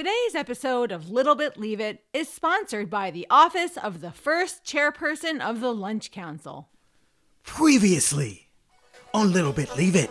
Today's episode of Little Bit Leave It is sponsored by the Office of the First Chairperson of the Lunch Council. Previously on Little Bit Leave It.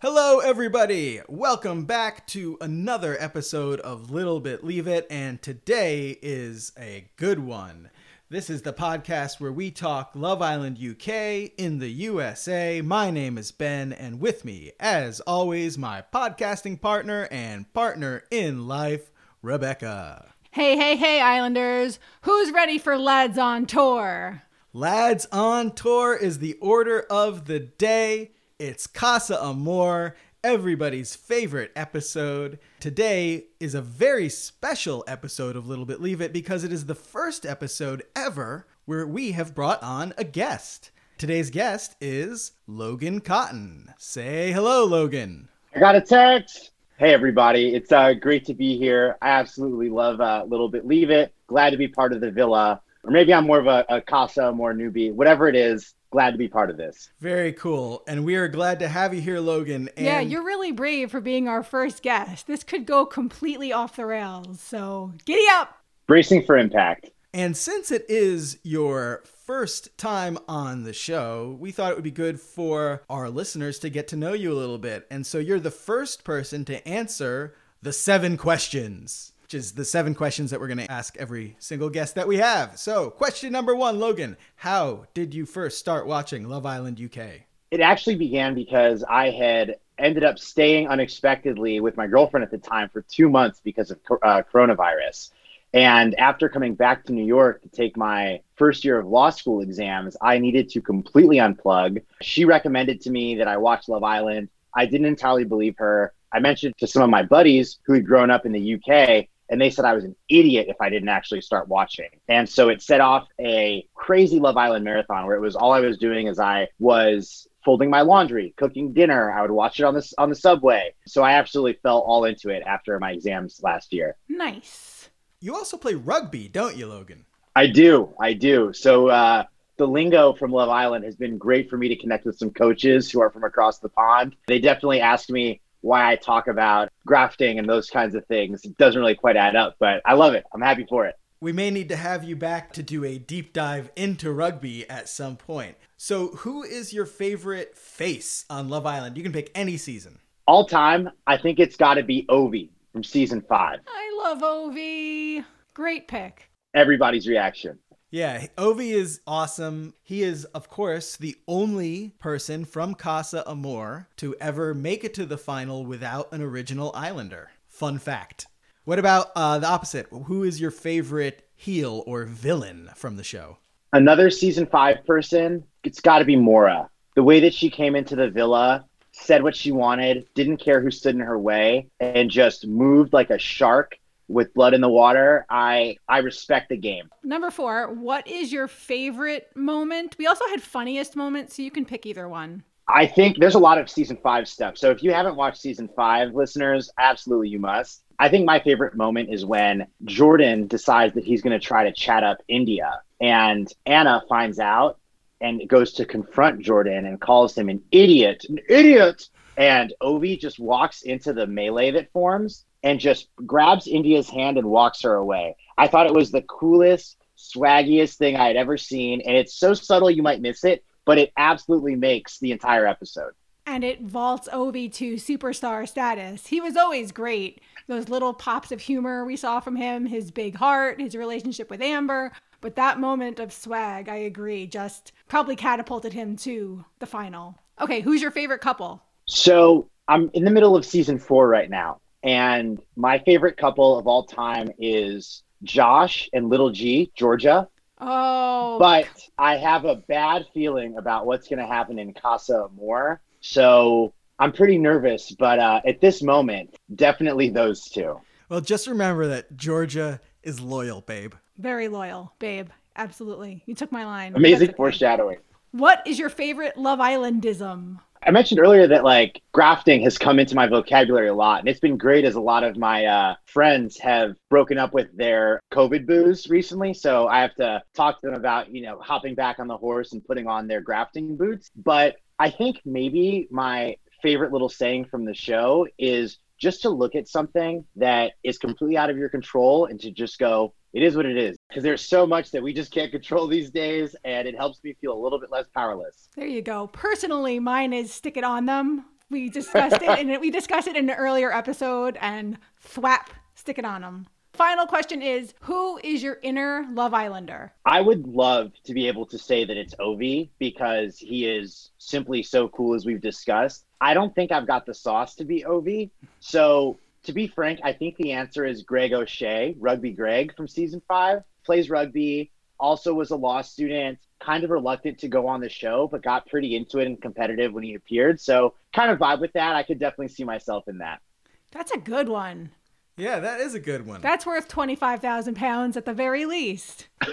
Hello, everybody. Welcome back to another episode of Little Bit Leave It, and today is a good one. This is the podcast where we talk Love Island UK in the USA. My name is Ben, and with me, as always, my podcasting partner and partner in life, Rebecca. Hey, hey, hey, Islanders! Who's ready for Lads on Tour? Lads on Tour is the order of the day. It's Casa Amor, everybody's favorite episode. Today is a very special episode of Little Bit Leave It because it is the first episode ever where we have brought on a guest. Today's guest is Logan Cotton. Say hello, Logan. I got a text. Hey, everybody. It's uh, great to be here. I absolutely love uh, Little Bit Leave It. Glad to be part of the villa. Or maybe I'm more of a, a Casa, more newbie. Whatever it is, glad to be part of this. Very cool. And we are glad to have you here, Logan. And Yeah, you're really brave for being our first guest. This could go completely off the rails, so giddy up! Bracing for impact. And since it is your first time on the show, we thought it would be good for our listeners to get to know you a little bit. And so you're the first person to answer the seven questions, which is the seven questions that we're going to ask every single guest that we have. So, question number one, Logan, how did you first start watching Love Island UK? It actually began because I had ended up staying unexpectedly with my girlfriend at the time for two months because of uh, coronavirus. And after coming back to New York to take my first year of law school exams, I needed to completely unplug. She recommended to me that I watch Love Island. I didn't entirely believe her. I mentioned to some of my buddies who had grown up in the UK, and they said I was an idiot if I didn't actually start watching. And so it set off a crazy Love Island marathon where it was all I was doing is I was folding my laundry, cooking dinner. I would watch it on the on the subway. So I absolutely fell all into it after my exams last year. Nice. You also play rugby, don't you, Logan? I do. I do. So uh, the lingo from Love Island has been great for me to connect with some coaches who are from across the pond. They definitely asked me why I talk about grafting and those kinds of things. It doesn't really quite add up, but I love it. I'm happy for it. We may need to have you back to do a deep dive into rugby at some point. So, who is your favorite face on Love Island? You can pick any season. All time, I think it's got to be Ovie from season five. I love Ovie. Great pick. Everybody's reaction. Yeah, Ovie is awesome. He is, of course, the only person from Casa Amor to ever make it to the final without an original Islander. Fun fact. What about uh, the opposite? Who is your favorite heel or villain from the show? Another season five person, it's got to be Maura. The way that she came into the villa, said what she wanted, didn't care who stood in her way, and just moved like a shark with blood in the water. I I respect the game. Number four, what is your favorite moment? We also had funniest moments, so you can pick either one. I think there's a lot of season five stuff. So if you haven't watched season five, listeners, absolutely you must. I think my favorite moment is when Jordan decides that he's going to try to chat up India, and Anna finds out and goes to confront Jordan and calls him an idiot, an idiot. And Ovie just walks into the melee that forms and just grabs India's hand and walks her away. I thought it was the coolest, swaggiest thing I had ever seen. And it's so subtle you might miss it, but it absolutely makes the entire episode. And it vaults Ovie to superstar status. He was always great. Those little pops of humor we saw from him, his big heart, his relationship with Amber. But that moment of swag, I agree, just probably catapulted him to the final. Okay, who's your favorite couple? So I'm in the middle of season four right now. And my favorite couple of all time is Josh and Little G, Georgia. Oh. But I have a bad feeling about what's going to happen in Casa Amor. So I'm pretty nervous. But uh, at this moment, definitely those two. Well, just remember that Georgia is loyal, babe. Very loyal, babe. Absolutely. You took my line. Amazing okay. foreshadowing. What is your favorite Love Islandism? I mentioned earlier that like grafting has come into my vocabulary a lot, and it's been great as a lot of my uh, friends have broken up with their COVID booze recently. So I have to talk to them about you know hopping back on the horse and putting on their grafting boots. But I think maybe my favorite little saying from the show is just to look at something that is completely out of your control and to just go, it is what it is. Because there's so much that we just can't control these days, and it helps me feel a little bit less powerless. There you go. Personally, mine is stick it on them. We discussed it, and we discussed it in an earlier episode, and thwap, stick it on them. Final question is Who is your inner Love Islander? I would love to be able to say that it's Ovie because he is simply so cool, as we've discussed. I don't think I've got the sauce to be Ovie. So, to be frank, I think the answer is Greg O'Shea, Rugby Greg from season five. Plays rugby, also was a law student, kind of reluctant to go on the show, but got pretty into it and competitive when he appeared. So, kind of vibe with that. I could definitely see myself in that. That's a good one. Yeah, that is a good one. That's worth 25,000 pounds at the very least.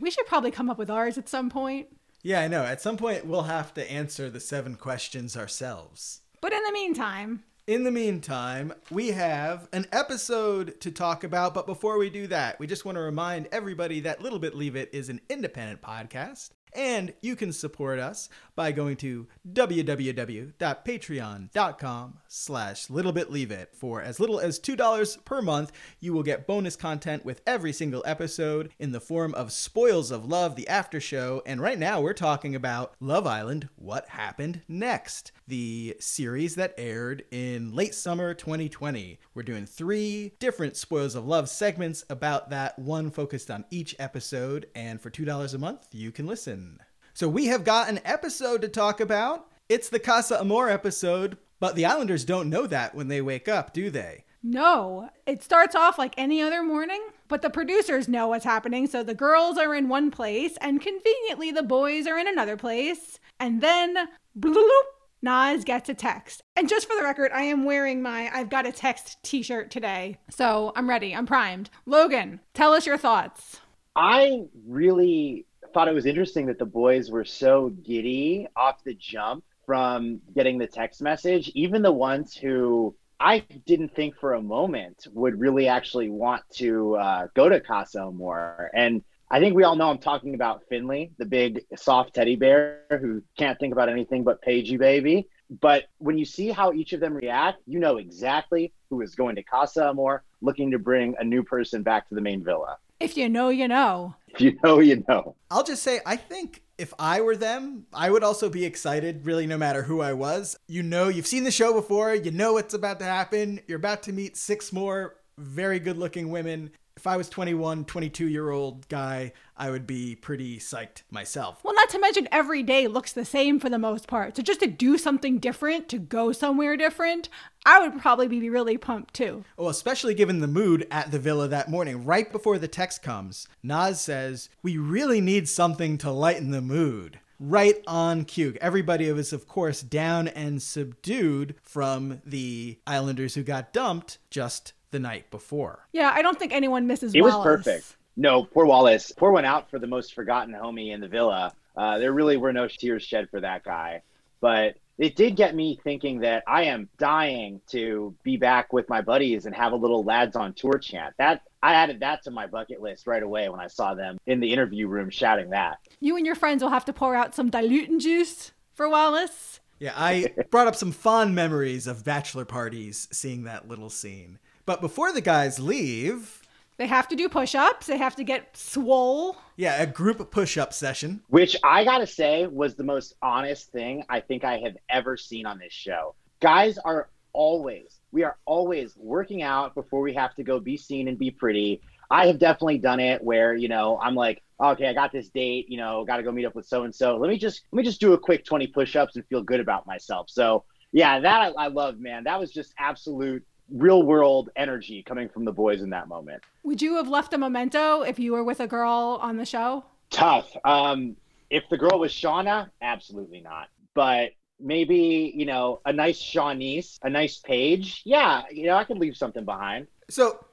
we should probably come up with ours at some point. Yeah, I know. At some point, we'll have to answer the seven questions ourselves. But in the meantime, in the meantime, we have an episode to talk about, but before we do that, we just want to remind everybody that Little Bit Leave It is an independent podcast. And you can support us by going to www.patreon.com slash littlebitleaveit. For as little as $2 per month, you will get bonus content with every single episode in the form of Spoils of Love, the after show. And right now we're talking about Love Island, What Happened Next, the series that aired in late summer 2020. We're doing three different Spoils of Love segments about that, one focused on each episode. And for $2 a month, you can listen. So we have got an episode to talk about. It's the Casa Amor episode, but the Islanders don't know that when they wake up, do they? No, it starts off like any other morning, but the producers know what's happening. So the girls are in one place, and conveniently, the boys are in another place. And then, bloop, Nas gets a text. And just for the record, I am wearing my I've got a text t shirt today. So I'm ready, I'm primed. Logan, tell us your thoughts. I really thought it was interesting that the boys were so giddy off the jump from getting the text message, even the ones who I didn't think for a moment would really actually want to uh, go to Casa Amor. And I think we all know I'm talking about Finley, the big soft teddy bear who can't think about anything but Pagey baby. But when you see how each of them react, you know exactly who is going to Casa Amor, looking to bring a new person back to the main villa. If you know, you know. If you know, you know. I'll just say, I think if I were them, I would also be excited, really, no matter who I was. You know, you've seen the show before, you know what's about to happen. You're about to meet six more very good looking women if I was 21, 22 year old guy, I would be pretty psyched myself. Well, not to mention every day looks the same for the most part. So just to do something different, to go somewhere different, I would probably be really pumped too. Well, especially given the mood at the villa that morning. Right before the text comes, Naz says, We really need something to lighten the mood right on cue. Everybody was, of course, down and subdued from the Islanders who got dumped just the night before. Yeah, I don't think anyone misses. It Wallace. was perfect. No, poor Wallace. Poor one out for the most forgotten homie in the villa. Uh, there really were no tears shed for that guy, but it did get me thinking that I am dying to be back with my buddies and have a little lads on tour chant. That I added that to my bucket list right away when I saw them in the interview room shouting that. You and your friends will have to pour out some diluting juice for Wallace. Yeah, I brought up some fond memories of bachelor parties seeing that little scene. But before the guys leave, they have to do push-ups. They have to get swole. Yeah, a group push-up session. Which I gotta say was the most honest thing I think I have ever seen on this show. Guys are always, we are always working out before we have to go be seen and be pretty. I have definitely done it where, you know, I'm like, okay, I got this date, you know, gotta go meet up with so and so. Let me just let me just do a quick 20 push-ups and feel good about myself. So yeah, that I, I love, man. That was just absolute real world energy coming from the boys in that moment. Would you have left a memento if you were with a girl on the show? Tough. Um, if the girl was Shaughna, absolutely not. But maybe, you know, a nice Siannise, a nice Paige. Yeah, you know, I could leave something behind. So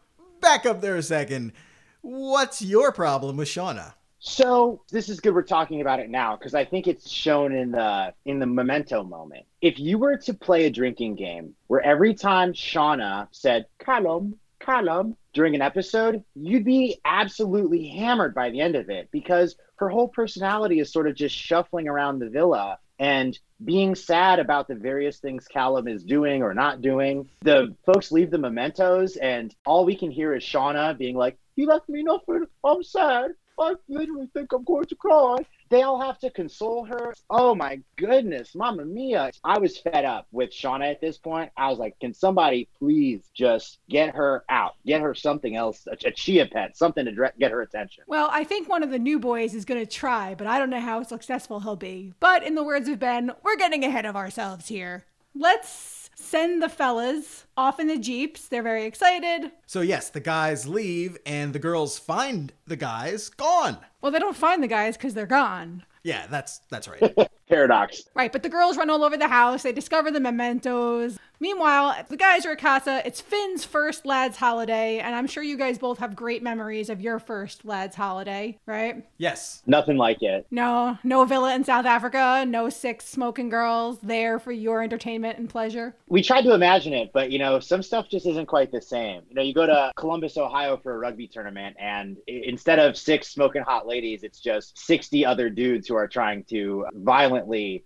back up there a second. What's your problem with Shaughna? So this is good we're talking about it now because I think it's shown in the in the memento moment. If you were to play a drinking game where every time Shaughna said Callum, Callum during an episode, you'd be absolutely hammered by the end of it because her whole personality is sort of just shuffling around the villa and being sad about the various things Callum is doing or not doing. The folks leave the mementos, and all we can hear is Shaughna being like, He left me nothing. I'm sad. I literally think I'm going to cry. They all have to console her. Oh my goodness, Mama Mia. I was fed up with Shaughna at this point. I was like, can somebody please just get her out? Get her something else, a, a chia pet, something to dre- get her attention. Well, I think one of the new boys is going to try, but I don't know how successful he'll be. But in the words of Ben, we're getting ahead of ourselves here. Let's send the fellas off in the jeeps. They're very excited. So, yes, the guys leave and the girls find the guys gone. Well, they don't find the guys because they're gone. Yeah, that's that's right. Paradox. Right, but the girls run all over the house. They discover the mementos. Meanwhile, the guys are at casa. It's Finn's first lads holiday, and I'm sure you guys both have great memories of your first lads holiday, right? yes. Nothing like it. No, no villa in South Africa, no six smoking girls there for your entertainment and pleasure. We tried to imagine it, but you know, some stuff just isn't quite the same. You know, you go to Columbus, Ohio for a rugby tournament, and instead of six smoking hot ladies, it's just 60 other dudes who are trying to violently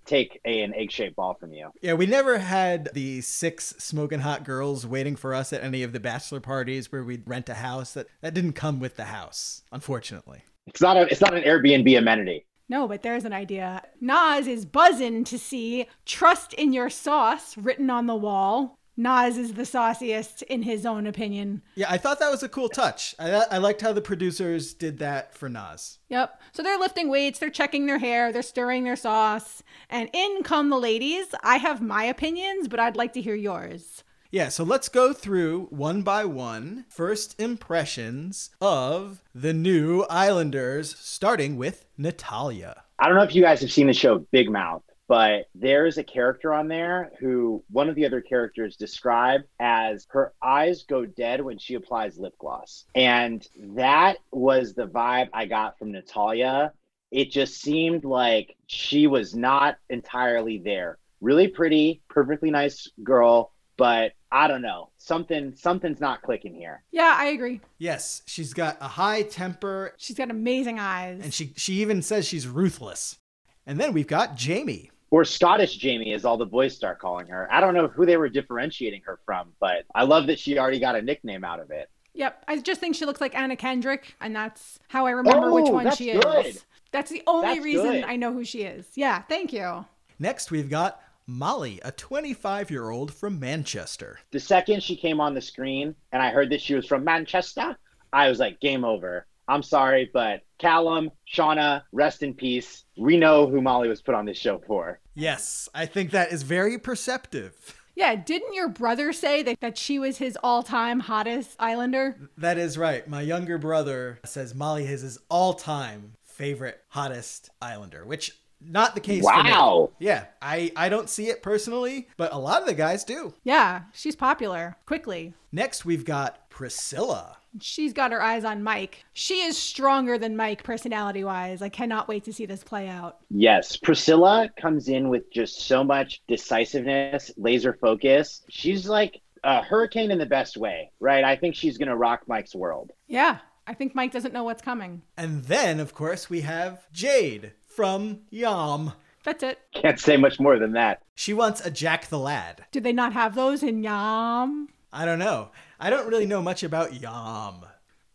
take a, an egg shaped ball from you. Yeah, we never had the six smoking hot girls waiting for us at any of the bachelor parties where we'd rent a house. That that didn't come with the house, unfortunately. It's not a, it's not an Airbnb amenity. No, but there's an idea. Nas is buzzing to see trust in your sauce written on the wall. Nas is the sauciest in his own opinion. Yeah, I thought that was a cool touch. I, I liked how the producers did that for Nas. Yep. So they're lifting weights, they're checking their hair, they're stirring their sauce, and in come the ladies. I have my opinions, but I'd like to hear yours. Yeah, so let's go through one by one first impressions of the new Islanders, starting with Natalia. I don't know if you guys have seen the show Big Mouth, but there's a character on there who one of the other characters described as her eyes go dead when she applies lip gloss. And that was the vibe I got from Natalia. It just seemed like she was not entirely there. Really pretty, perfectly nice girl, but I don't know. Something something's not clicking here. Yeah, I agree. Yes, she's got a high temper, She's got amazing eyes. and she she even says she's ruthless. And then we've got Jamie. Or Scottish Jamie, as all the boys start calling her. I don't know who they were differentiating her from, but I love that she already got a nickname out of it. Yep, I just think she looks like Anna Kendrick, and that's how I remember which oh, one she good. is. That's the only That's reason good. I know who she is. Yeah, thank you. Next, we've got Molly, a 25 year old from Manchester. The second she came on the screen and I heard that she was from Manchester, I was like, game over. I'm sorry, but Callum, Shaughna, rest in peace. We know who Molly was put on this show for. Yes, I think that is very perceptive. Yeah, didn't your brother say that, that she was his all time hottest Islander? That is right. My younger brother says Molly is his all time favorite, hottest Islander, which not the case for me. Wow. Yeah, I, I don't see it personally, but a lot of the guys do. Yeah, she's popular. Quickly. Next, we've got Priscilla. She's got her eyes on Mike. She is stronger than Mike personality wise. I cannot wait to see this play out. Yes, Priscilla comes in with just so much decisiveness, laser focus. She's like a hurricane in the best way, right? I think she's going to rock Mike's world. Yeah, I think Mike doesn't know what's coming. And then, of course, we have Jade from Yam. That's it. Can't say much more than that. She wants a Jack the Lad. Do they not have those in Yam? I don't know. I don't really know much about Yam.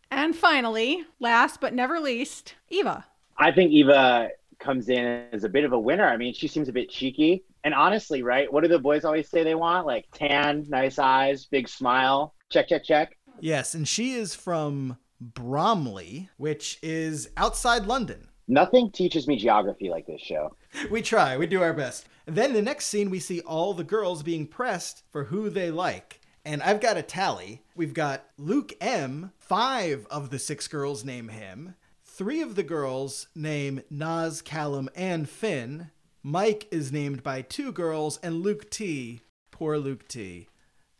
And finally, last but never least, Eva. I think Eva comes in as a bit of a winner. I mean, she seems a bit cheeky. And honestly, right? What do the boys always say they want? Like tan, nice eyes, big smile. Check, check, check. Yes, and she is from Bromley, which is outside London. Nothing teaches me geography like this show. We try, we do our best. And then the next scene, we see all the girls being pressed for who they like. And I've got a tally. We've got Luke M. Five of the six girls name him. Three of the girls name Nas, Callum, and Finn. Mike is named by two girls, and Luke T. Poor Luke T.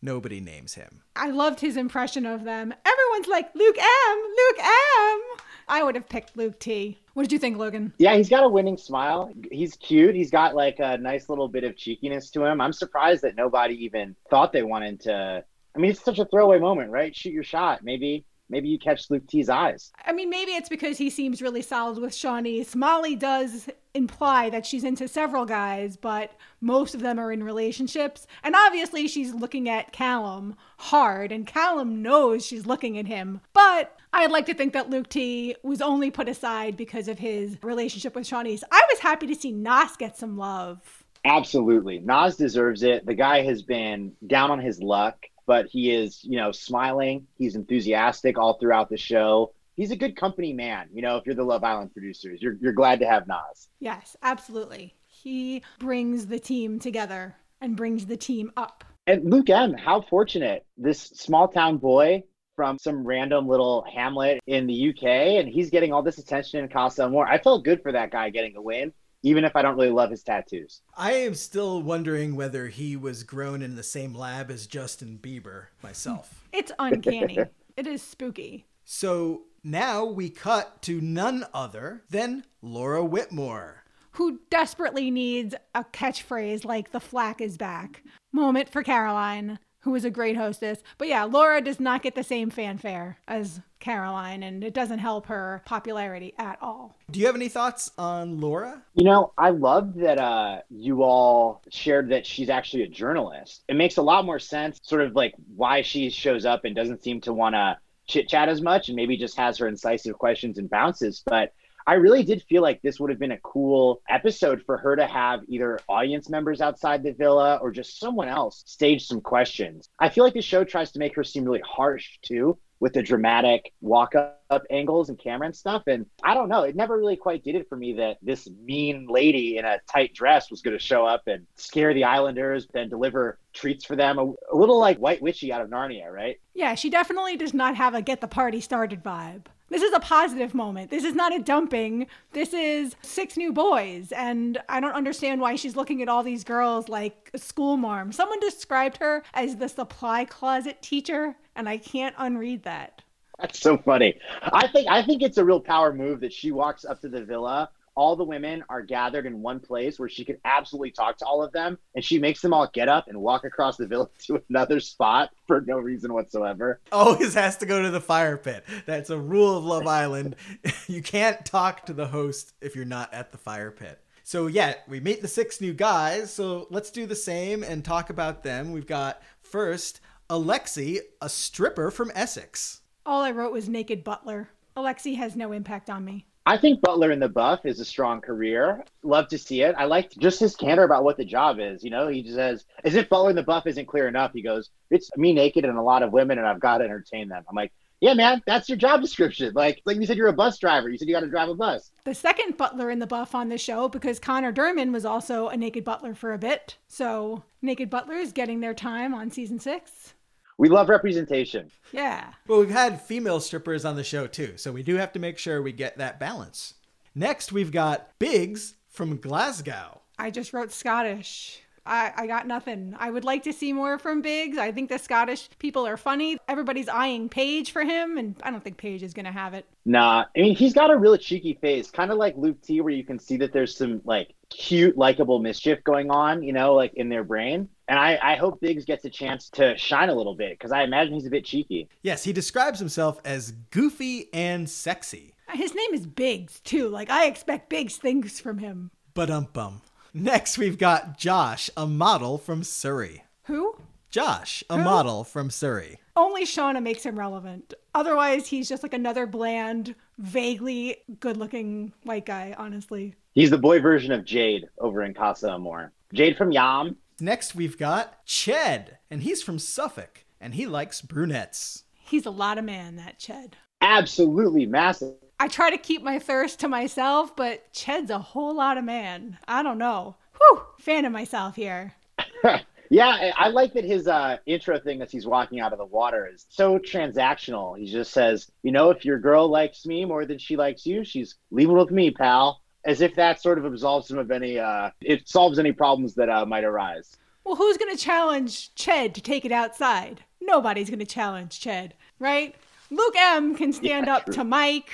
Nobody names him. I loved his impression of them. Everyone's like, Luke M, Luke M. I would have picked Luke T. What did you think, Logan? Yeah, he's got a winning smile. He's cute. He's got like a nice little bit of cheekiness to him. I'm surprised that nobody even thought they wanted to. I mean, it's such a throwaway moment, right? Shoot your shot. Maybe maybe you catch Luke T's eyes. I mean, maybe it's because he seems really solid with Shawnee. Molly does imply that she's into several guys, but most of them are in relationships. And obviously, she's looking at Callum hard, and Callum knows she's looking at him. But I'd like to think that Luke T was only put aside because of his relationship with Siannise. I was happy to see Nas get some love. Absolutely. Nas deserves it. The guy has been down on his luck but he is, you know, smiling. He's enthusiastic all throughout the show. He's a good company man. You know, if you're the Love Island producers, you're you're glad to have Nas. Yes, absolutely. He brings the team together and brings the team up. And Luke M, how fortunate this small town boy from some random little hamlet in the UK, and he's getting all this attention in Casa Amor. I felt good for that guy getting a win even if I don't really love his tattoos. I am still wondering whether he was grown in the same lab as Justin Bieber myself. It's uncanny. it is spooky. So now we cut to none other than Laura Whitmore. Who desperately needs a catchphrase like the flack is back. Moment for Caroline who was a great hostess. But yeah, Laura does not get the same fanfare as Caroline, and it doesn't help her popularity at all. Do you have any thoughts on Laura? You know, I love that uh, you all shared that she's actually a journalist. It makes a lot more sense, sort of like why she shows up and doesn't seem to want to chit chat as much and maybe just has her incisive questions and bounces. But I really did feel like this would have been a cool episode for her to have either audience members outside the villa or just someone else stage some questions. I feel like the show tries to make her seem really harsh too with the dramatic walk up angles and camera and stuff. And I don't know, it never really quite did it for me that this mean lady in a tight dress was going to show up and scare the islanders, then deliver treats for them. A, a little like White Witchy out of Narnia, right? Yeah, she definitely does not have a get the party started vibe. This is a positive moment. This is not a dumping. This is six new boys. And I don't understand why she's looking at all these girls like a school marm. Someone described her as the supply closet teacher, and I can't unread that. That's so funny. I think I think it's a real power move that she walks up to the villa all the women are gathered in one place where she can absolutely talk to all of them and she makes them all get up and walk across the village to another spot for no reason whatsoever. Always has to go to the fire pit. That's a rule of love island. You can't talk to the host if you're not at the fire pit. So yeah we meet the six new guys so let's do the same and talk about them. We've got first alexi a stripper from essex. All i wrote was naked butler. Alexi has no impact on me I think Butler in the buff is a strong career. Love to see it. I like just his candor about what the job is. You know, he just says, as if Butler in the buff isn't clear enough. He goes, It's me naked and a lot of women, and I've got to entertain them. I'm like, yeah, man, that's your job description. Like, like you said, you're a bus driver. You said you got to drive a bus. The second butler in the buff on the show, because Connor Durman was also a naked butler for a bit. So, naked butlers getting their time on season six we love representation. Yeah. Well, we've had female strippers on the show too, so we do have to make sure we get that balance. Next, we've got Biggs from Glasgow. I just wrote Scottish. I, I got nothing. I would like to see more from Biggs. I think the Scottish people are funny. Everybody's eyeing Paige for him, and I don't think Paige is going to have it. Nah, I mean, he's got a really cheeky face, kind of like Luke T, where you can see that there's some like cute, likable mischief going on, you know, like in their brain. And I, I hope Biggs gets a chance to shine a little bit because I imagine he's a bit cheeky. Yes, he describes himself as goofy and sexy. His name is Biggs, too. Like, I expect Biggs things from him. But um bum. Next, we've got Josh, a model from Surrey. Who? Josh, a Who? model from Surrey. Only Shaughna makes him relevant. Otherwise, he's just like another bland, vaguely good looking white guy, honestly. He's the boy version of Jade over in Casa Amor. Jade from Yam. Next, we've got Ched, and he's from Suffolk, and he likes brunettes. He's a lot of man, that Ched. Absolutely massive. I try to keep my thirst to myself, but Ched's a whole lot of man. I don't know. Whew, fan of myself here. yeah, I like that his uh, intro thing as he's walking out of the water is so transactional. He just says, you know, if your girl likes me more than she likes you, she's leaving with me, pal. As if that sort of absolves him of any, uh, it solves any problems that uh, might arise. Well, who's going to challenge Ched to take it outside? Nobody's going to challenge Ched, right? Luke M can stand Yeah, up true. to Mike.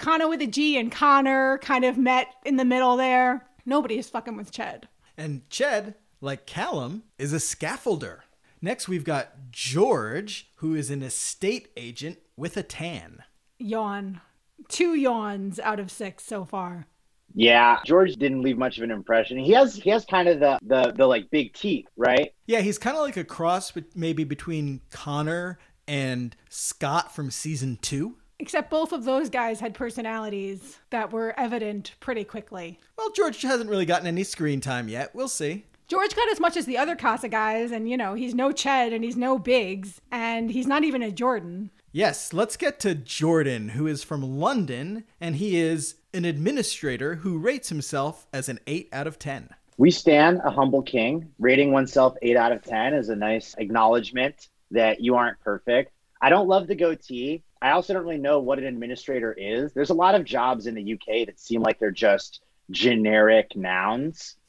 Connor with a G and Connor kind of met in the middle there. Nobody is fucking with Ched. And Ched, like Callum, is a scaffolder. Next, we've got George, who is an estate agent with a tan. Yawn. Two yawns out of six so far. Yeah, George didn't leave much of an impression. He has he has kind of the the, the like big teeth, right? Yeah, he's kind of like a cross, bet- maybe between Connor and Scott from season two. Except both of those guys had personalities that were evident pretty quickly. Well, George hasn't really gotten any screen time yet. We'll see. George got as much as the other Casa guys, and you know, he's no Ched and he's no Biggs, and he's not even a Jordan. Yes, let's get to Jordan, who is from London, and he is an administrator who rates himself as an 8 out of 10. We stand a humble king. Rating oneself eight out of ten is a nice acknowledgement that you aren't perfect. I don't love the goatee. I also don't really know what an administrator is. There's a lot of jobs in the UK that seem like they're just generic nouns.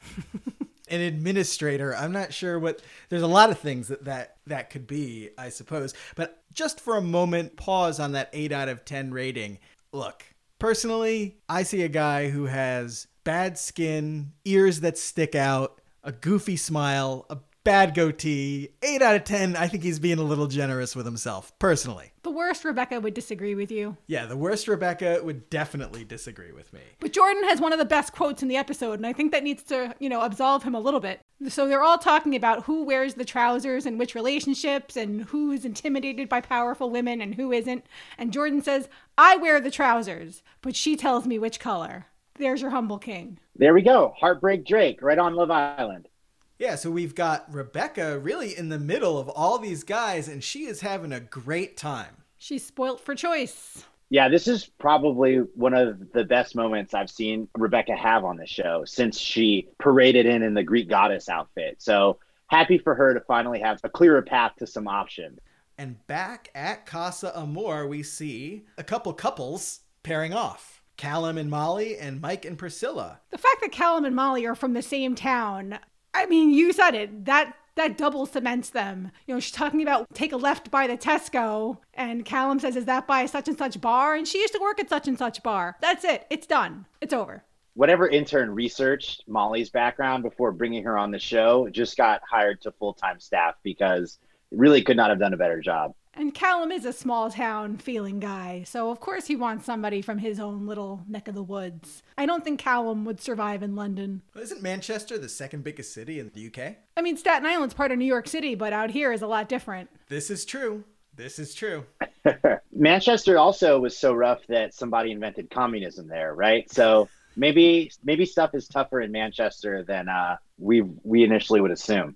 An administrator, I'm not sure what there's a lot of things that that that could be, I suppose. But just for a moment, pause on that 8 out of 10 rating. Look, personally, I see a guy who has bad skin, ears that stick out, a goofy smile, a bad goatee. 8 out of 10, I think he's being a little generous with himself, personally. The worst, Rebecca would disagree with you. Yeah, the worst Rebecca would definitely disagree with me. But Jordan has one of the best quotes in the episode, and I think that needs to, you know, absolve him a little bit. So they're all talking about who wears the trousers and which relationships and who's intimidated by powerful women and who isn't. And Jordan says, I wear the trousers, but she tells me which color. There's your humble king. There we go. Heartbreak Drake, right on Love Island. Yeah, so we've got Rebecca really in the middle of all these guys, and she is having a great time. She's spoilt for choice. Yeah, this is probably one of the best moments I've seen Rebecca have on the show since she paraded in in the Greek goddess outfit. So happy for her to finally have a clearer path to some options. And back at Casa Amor, we see a couple couples pairing off Callum and Molly, and Mike and Priscilla. The fact that Callum and Molly are from the same town, I mean, you said it. That that double cements them. You know, she's talking about take a left by the Tesco, and Callum says, "Is that by such and such bar?" And she used to work at such and such bar. That's it. It's done. It's over. Whatever intern researched Molly's background before bringing her on the show just got hired to full time staff because really could not have done a better job. And Callum is a small town feeling guy, so of course he wants somebody from his own little neck of the woods. I don't think Callum would survive in London. Well, Isn't Manchester the second biggest city in the UK? I mean, Staten Island's part of New York City, but out here is a lot different. This is true. This is true. Manchester also was so rough that somebody invented communism there, right? So maybe maybe stuff is tougher in Manchester than uh, we we initially would assume.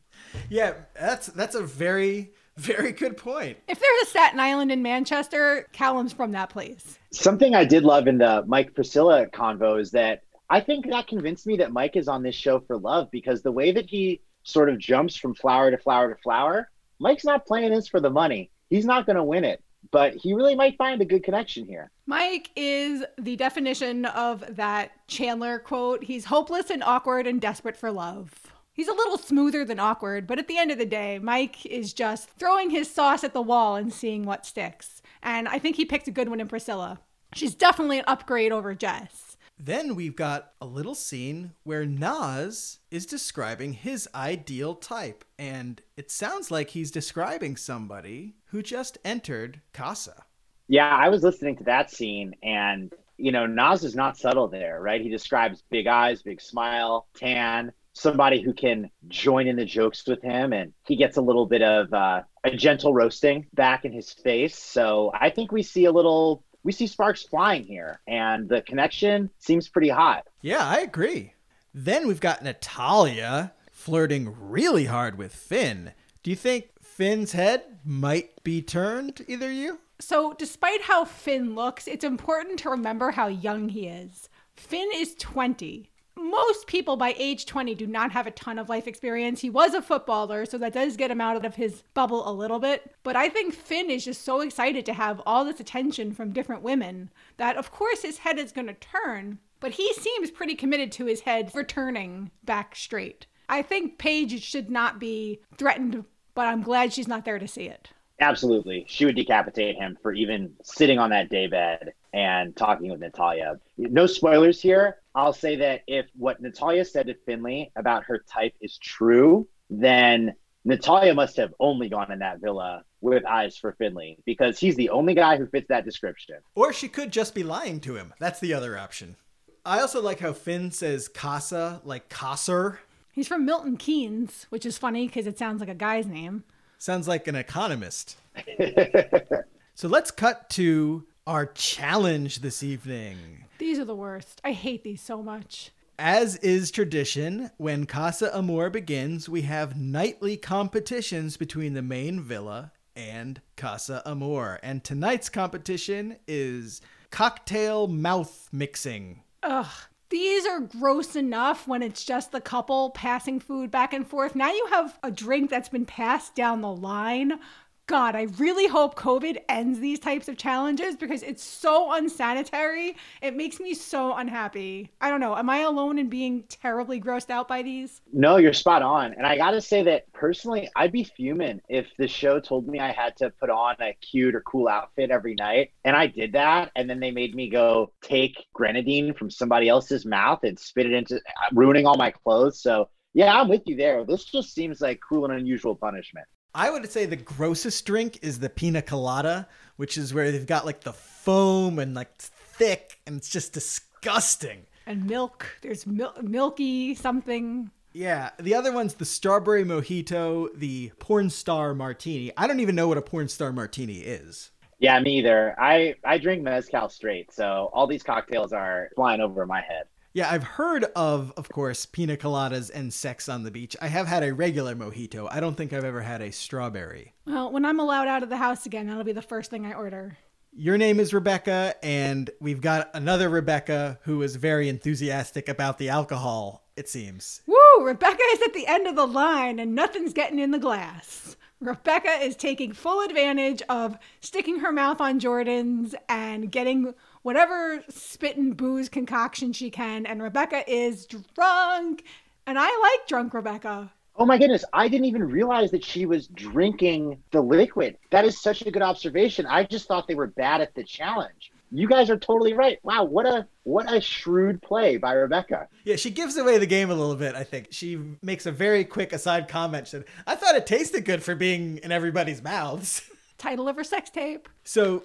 Yeah, that's that's a very very good point. If there's a Staten Island in Manchester, Callum's from that place. Something I did love in the Mike Priscilla convo is that I think that convinced me that Mike is on this show for love because the way that he sort of jumps from flower to flower to flower, Mike's not playing this for the money. He's not going to win it, but he really might find a good connection here. Mike is the definition of that Chandler quote. He's hopeless and awkward and desperate for love. He's a little smoother than awkward, but at the end of the day, Mike is just throwing his sauce at the wall and seeing what sticks. And I think he picked a good one in Priscilla. She's definitely an upgrade over Jess. Then we've got a little scene where Nas is describing his ideal type, and it sounds like he's describing somebody who just entered Casa. Yeah, I was listening to that scene, and you know, Nas is not subtle there, right? He describes big eyes, big smile, tan, somebody who can join in the jokes with him, and he gets a little bit of uh, a gentle roasting back in his face. So I think we see a little, we see sparks flying here, and the connection seems pretty hot. Yeah, I agree. Then we've got Natalia flirting really hard with Finn. Do you think Finn's head might be turned, either you? So, despite how Finn looks, it's important to remember how young he is. Finn is 20. Most people by age 20 do not have a ton of life experience. He was a footballer, so that does get him out of his bubble a little bit. But I think Finn is just so excited to have all this attention from different women that, of course, his head is going to turn. But he seems pretty committed to his head returning back straight. I think Paige should not be threatened, but I'm glad she's not there to see it. Absolutely. She would decapitate him for even sitting on that daybed and talking with Natalia. No spoilers here. I'll say that if what Natalia said to Finley about her type is true, then Natalia must have only gone in that villa with eyes for Finley because he's the only guy who fits that description. Or she could just be lying to him. That's the other option. I also like how Finn says Casa, like Kasser. He's from Milton Keynes, which is funny because it sounds like a guy's name. Sounds like an economist. so let's cut to our challenge this evening. These are the worst. I hate these so much. As is tradition, when Casa Amor begins, we have nightly competitions between the main villa and Casa Amor. And tonight's competition is cocktail mouth mixing. Ugh. These are gross enough when it's just the couple passing food back and forth. Now you have a drink that's been passed down the line God, I really hope COVID ends these types of challenges because it's so unsanitary. It makes me so unhappy. I don't know. Am I alone in being terribly grossed out by these? No, you're spot on. And I got to say that personally, I'd be fuming if the show told me I had to put on a cute or cool outfit every night. And I did that. And then they made me go take grenadine from somebody else's mouth and spit it into, ruining all my clothes. So yeah, I'm with you there. This just seems like cruel and unusual punishment. I would say the grossest drink is the pina colada, which is where they've got like the foam and like thick, and it's just disgusting. And milk. There's mil- milky something. Yeah, the other one's the strawberry mojito, the porn star martini. I don't even know what a porn star martini is. Yeah, me either. I I drink mezcal straight, so all these cocktails are flying over my head. Yeah, I've heard of, of course, pina coladas and sex on the beach. I have had a regular mojito. I don't think I've ever had a strawberry. Well, when I'm allowed out of the house again, that'll be the first thing I order. Your name is Rebecca, and we've got another Rebecca who is very enthusiastic about the alcohol, it seems. Woo! Rebecca is at the end of the line, and nothing's getting in the glass. Rebecca is taking full advantage of sticking her mouth on Jordan's and getting whatever spit and booze concoction she can. And Rebecca is drunk. And I like drunk Rebecca. Oh my goodness, I didn't even realize that she was drinking the liquid. That is such a good observation. I just thought they were bad at the challenge. You guys are totally right. Wow, what a what a shrewd play by Rebecca. Yeah, she gives away the game a little bit, I think. She makes a very quick aside comment. She said, I thought it tasted good for being in everybody's mouths. Title of her sex tape. So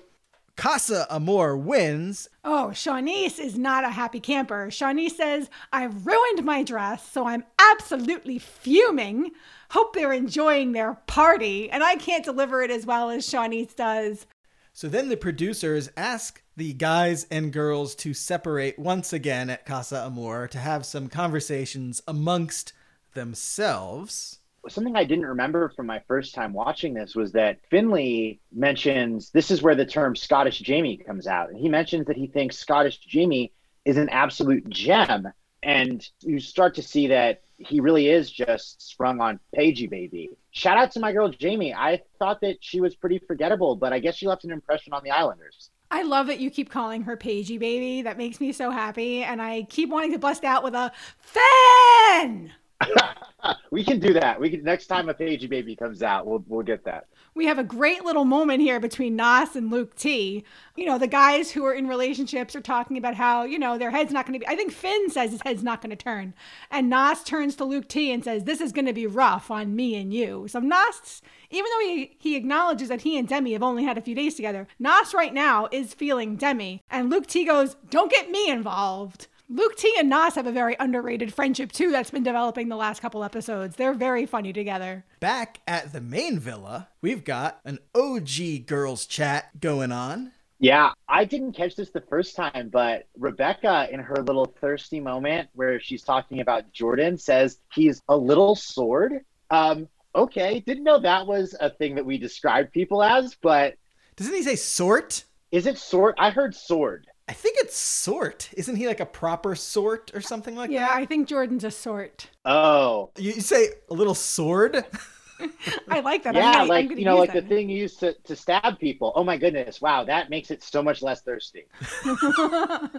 Casa Amor wins. Oh, Siannise is not a happy camper. Siannise says, I've ruined my dress, so I'm absolutely fuming. Hope they're enjoying their party, and I can't deliver it as well as Shawnice does. So then the producers ask the guys and girls to separate once again at Casa Amor to have some conversations amongst themselves something I didn't remember from my first time watching this was that Finley mentions this is where the term Scottish Jamie comes out. And he mentions that he thinks Scottish Jamie is an absolute gem. And you start to see that he really is just sprung on Pagey baby. Shout out to my girl Jamie. I thought that she was pretty forgettable, but I guess she left an impression on the Islanders. I love that you keep calling her Pagey baby. That makes me so happy. And I keep wanting to bust out with a fan. we can do that. We can next time a Pagey baby comes out, we'll we'll get that. We have a great little moment here between Nas and Luke T. You know, the guys who are in relationships are talking about how, you know, their head's not going to be I think Finn says his head's not going to turn. And Nas turns to Luke T and says, "This is going to be rough on me and you." So Nas even though he, he acknowledges that he and Demi have only had a few days together, Nas right now is feeling Demi. And Luke T goes, Don't get me involved. Luke T and Nas have a very underrated friendship too that's been developing the last couple episodes. They're very funny together. Back at the main villa, we've got an OG girls chat going on. Yeah, I didn't catch this the first time, but Rebecca, in her little thirsty moment where she's talking about Jordan, says he's a little sword. Um, okay, didn't know that was a thing that we describe people as, but doesn't he say sort? Is it sort? I heard sword. I think it's sort. Isn't he like a proper sort or something like yeah, that? Yeah, I think Jordan's a sort. Oh. You, say a little sword? I like that. Yeah, gonna, like you know, like that. the thing you used to, to stab people. Oh my goodness! Wow, that makes it so much less thirsty. oh,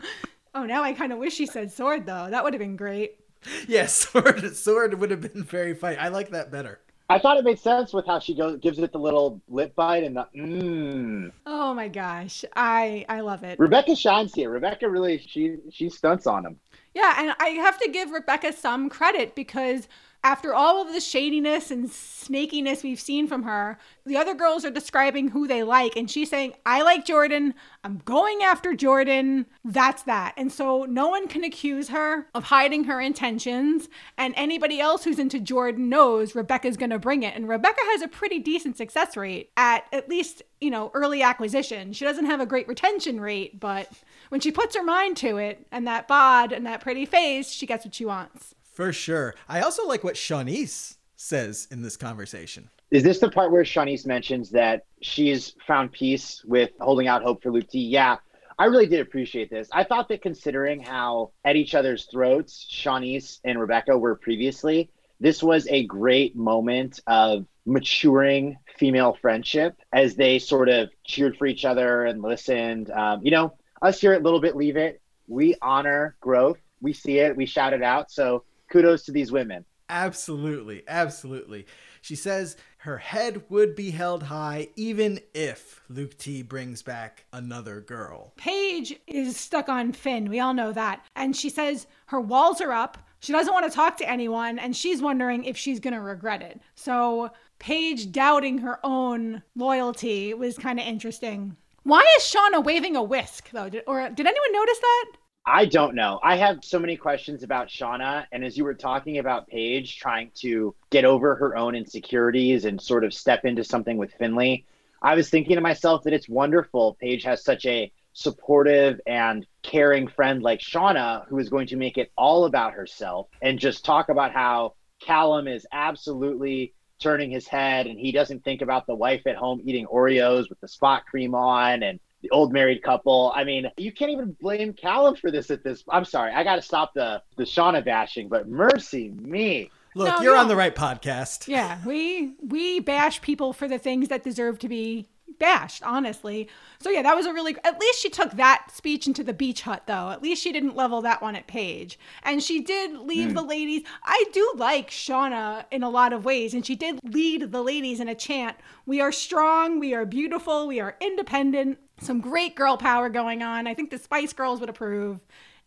now I kind of wish he said sword though. That would have been great. Yes, sword sword would have been very funny. I like that better. I thought it made sense with how she goes, gives it the little lip bite and the mmm. Oh my gosh, I I love it. Rebecca shines here. Rebecca really she she stunts on him. Yeah, and I have to give Rebecca some credit because after all of the shadiness and snakiness we've seen from her, the other girls are describing who they like, and she's saying, I like Jordan. I'm going after Jordan. That's that. And so no one can accuse her of hiding her intentions. And anybody else who's into Jordan knows Rebecca's going to bring it. And Rebecca has a pretty decent success rate at at least, you know, early acquisition. She doesn't have a great retention rate, but when she puts her mind to it and that bod and that pretty face, she gets what she wants. For sure. I also like what Siannise says in this conversation. Is this the part where Siannise mentions that she's found peace with holding out hope for Luke T? Yeah, I really did appreciate this. I thought that considering how at each other's throats Siannise and Rebecca were previously, this was a great moment of maturing female friendship as they sort of cheered for each other and listened. Um, you know, us here at Little Bit Leave It, we honor growth. We see it, we shout it out. So kudos to these women. Absolutely, absolutely. She says her head would be held high even if Luke T brings back another girl. Paige is stuck on Finn. We all know that. And she says her walls are up. She doesn't want to talk to anyone, and she's wondering if she's going to regret it. So, Paige doubting her own loyalty was kind of interesting. Why is Shaughna waving a whisk, though? Did, or did anyone notice that? I don't know. I have so many questions about Shaughna. And as you were talking about Paige trying to get over her own insecurities and sort of step into something with Finley, I was thinking to myself that it's wonderful. Paige has such a supportive and caring friend like Shaughna who is going to make it all about herself and just talk about how Callum is absolutely turning his head and he doesn't think about the wife at home eating Oreos with the spot cream on and the old married couple. I mean, you can't even blame Callum for this at this. I'm sorry, I got to stop the the Shaughna bashing, but mercy me. Look, No, you're no. on the right podcast. Yeah, we we bash people for the things that deserve to be bashed, honestly. So yeah, that was a really at least she took that speech into the beach hut though. At least she didn't level that one at Paige. And she did leave hmm. the ladies. I do like Shaughna in a lot of ways and she did lead the ladies in a chant. We are strong, we are beautiful, we are independent. Some great girl power going on. I think the Spice Girls would approve.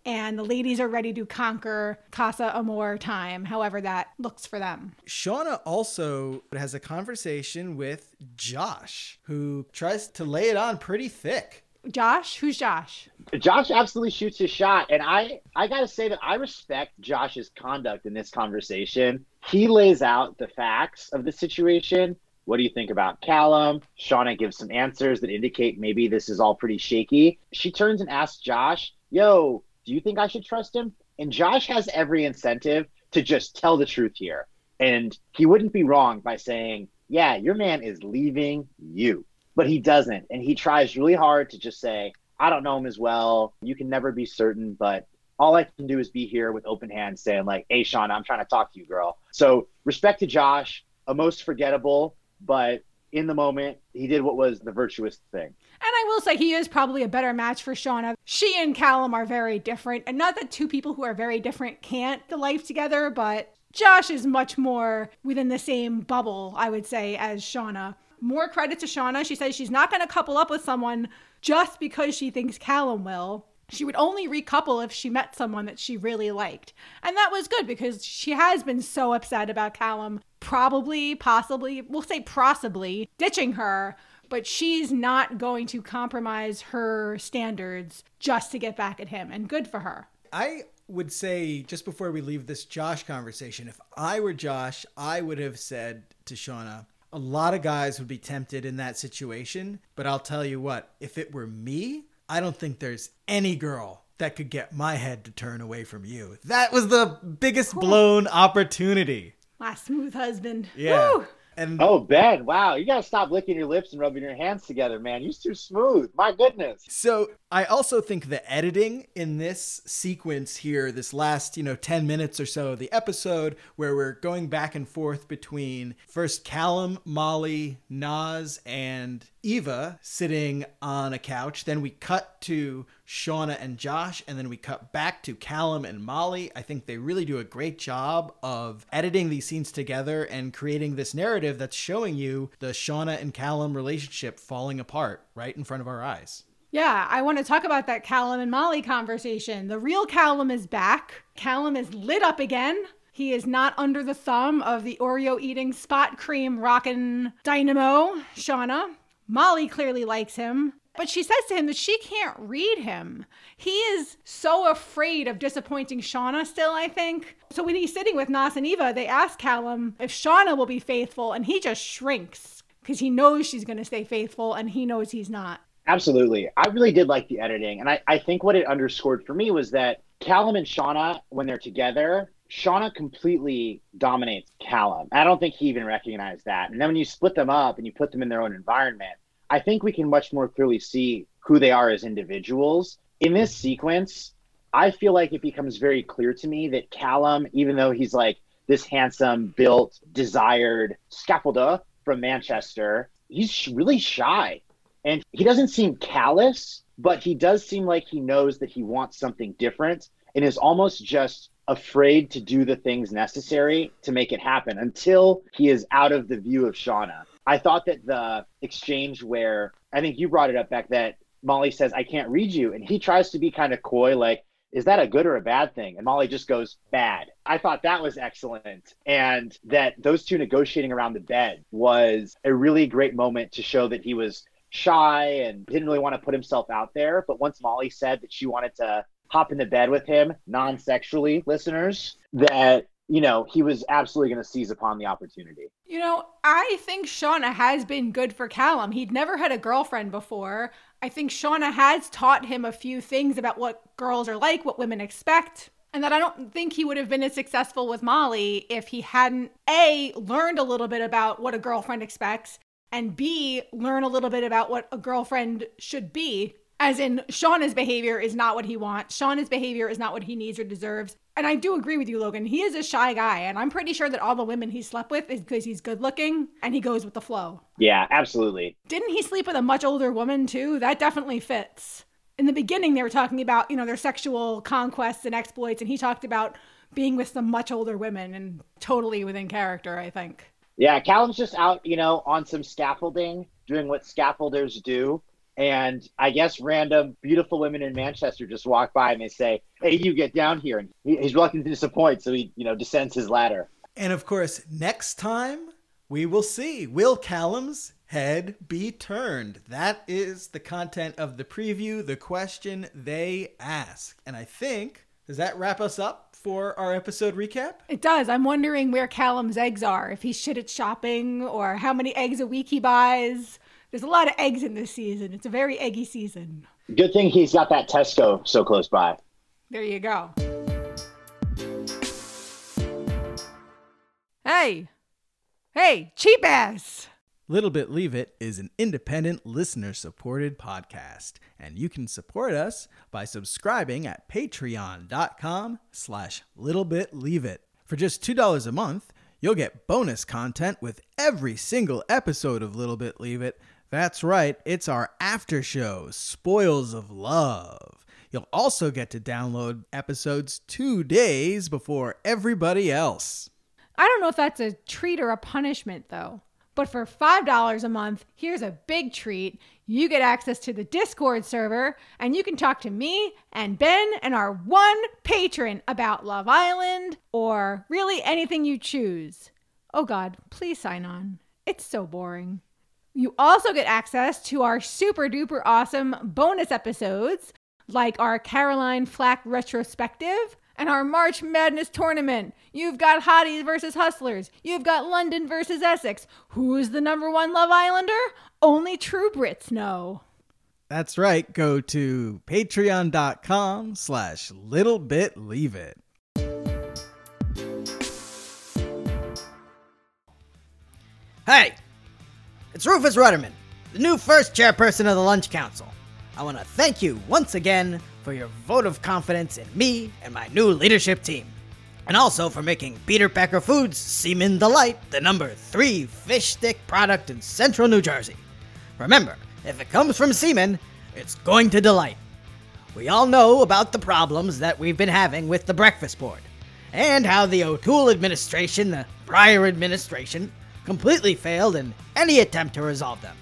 And the ladies are ready to conquer Casa Amor time, however that looks for them. Shaughna also has a conversation with Josh, who tries to lay it on pretty thick. Josh? Who's Josh? Josh absolutely shoots his shot, and I I got to say that I respect Josh's conduct in this conversation. He lays out the facts of the situation. What do you think about Callum? Shaughna gives some answers that indicate maybe this is all pretty shaky. She turns and asks Josh, "Yo, do you think I should trust him?" And Josh has every incentive to just tell the truth here. And he wouldn't be wrong by saying, Yeah, your man is leaving you. But he doesn't. And he tries really hard to just say, I don't know him as well. You can never be certain, but all I can do is be here with open hands saying, like, hey, Shaughna, I'm trying to talk to you, girl. So respect to Josh, a most forgettable, but in the moment, he did what was the virtuous thing. And I will say he is probably a better match for Shaughna. She and Callum are very different. And not that two people who are very different can't do life together, but Josh is much more within the same bubble, I would say, as Shaughna. More credit to Shaughna. She says she's not going to couple up with someone just because she thinks Callum will. She would only recouple if she met someone that she really liked. And that was good because she has been so upset about Callum probably, possibly, we'll say possibly, ditching her but she's not going to compromise her standards just to get back at him and good for her I would say, just before we leave this Josh conversation, if I were Josh, I would have said to Shaughna, a lot of guys would be tempted in that situation, but I'll tell you what, if it were me, I don't think there's any girl that could get my head to turn away from you. That was the biggest blown opportunity. my smooth husband Yeah. Woo! And Oh, Ben, wow, you got to stop licking your lips and rubbing your hands together, man. You're too smooth. My goodness. So I also think the editing in this sequence here, this last, you know, 10 minutes or so of the episode, where we're going back and forth between first Callum, Molly, Nas, and Eva sitting on a couch. Then we cut to Shaughna and Josh, and then we cut back to Callum and Molly. I think they really do a great job of editing these scenes together and creating this narrative that's showing you the Shaughna and Callum relationship falling apart right in front of our eyes. Yeah, I want to talk about that Callum and Molly conversation. The real Callum is back. Callum is lit up again. He is not under the thumb of the Oreo eating spot cream rockin' dynamo, Shaughna. Molly clearly likes him, but she says to him that she can't read him. He is so afraid of disappointing Shaughna still, I think. So when he's sitting with Nas and Eva, they ask Callum if Shaughna will be faithful, and he just shrinks because he knows she's going to stay faithful and he knows he's not. Absolutely. I really did like the editing. And I, I think what it underscored for me was that Callum and Shaughna, when they're together, Shaughna completely dominates Callum. I don't think he even recognized that. And then when you split them up and you put them in their own environment, I think we can much more clearly see who they are as individuals. In this sequence, I feel like it becomes very clear to me that Callum, even though he's like this handsome, built, desired scaffolder from Manchester, he's really shy. And he doesn't seem callous, but he does seem like he knows that he wants something different and is almost just afraid to do the things necessary to make it happen until he is out of the view of Shaughna. I thought that the exchange where I think you brought it up back that Molly says, I can't read you. And he tries to be kind of coy, like, is that a good or a bad thing? And Molly just goes, bad. I thought that was excellent. And that those two negotiating around the bed was a really great moment to show that he was shy and didn't really want to put himself out there. But once Molly said that she wanted to hop into bed with him non sexually, listeners, that, you know, he was absolutely going to seize upon the opportunity. You know, I think Shaughna has been good for Callum. He'd never had a girlfriend before. I think Shaughna has taught him a few things about what girls are like, what women expect. And that I don't think he would have been as successful with Molly if he hadn't A, learned a little bit about what a girlfriend expects, and B, learn a little bit about what a girlfriend should be as in Shaughna's behavior is not what he wants. Shaughna's behavior is not what he needs or deserves. And I do agree with you, Logan. He is a shy guy, and I'm pretty sure that all the women he slept with is because he's good looking and he goes with the flow. Yeah, absolutely. Didn't he sleep with a much older woman too? That definitely fits. In the beginning, they were talking about, you know, their sexual conquests and exploits, and he talked about being with some much older women and totally within character, I think. Yeah, Callum's just out, you know, on some scaffolding, doing what scaffolders do and I guess random beautiful women in Manchester just walk by and they say, "Hey, you get down here," and he's reluctant to disappoint, so he you know descends his ladder. And of course, next time we will see will Callum's head be turned. That is the content of the preview, the question they ask, and I think does that wrap us up for our episode recap? It does. I'm wondering where Callum's eggs are. If he's shit at shopping, or how many eggs a week he buys there's a lot of eggs in this season. It's a very eggy season. Good thing he's got that Tesco so close by. There you go. Hey, hey, cheap ass. Little Bit Leave It is an independent listener supported podcast, and you can support us by subscribing at patreon.com slash littlebitleaveit. For just $2 a month, you'll get bonus content with every single episode of Little Bit Leave It, that's right, it's our after show, Spoils of Love. You'll also get to download episodes two days before everybody else. I don't know if that's a treat or a punishment, though. But for $5 a month, here's a big treat. You get access to the Discord server, and you can talk to me and Ben and our one patron about Love Island or really anything you choose. Oh God, please sign on. It's so boring. You also get access to our super duper awesome bonus episodes, like our Caroline Flack retrospective and our March Madness tournament. You've got Hotties versus Hustlers. You've got London versus Essex. Who is the number one Love Islander? Only true Brits know. That's right. Go to patreon.com slash little bit littlebitleaveit. Hey! It's Rufus Rudderman, the new first chairperson of the Lunch Council. I want to thank you once again for your vote of confidence in me and my new leadership team. And also for making Peter Pecker Foods Seaman Delight the number three fish stick product in central New Jersey. Remember, if it comes from seamen, it's going to delight. We all know about the problems that we've been having with the breakfast board, and how the O'Toole administration, the prior administration, completely failed in any attempt to resolve them.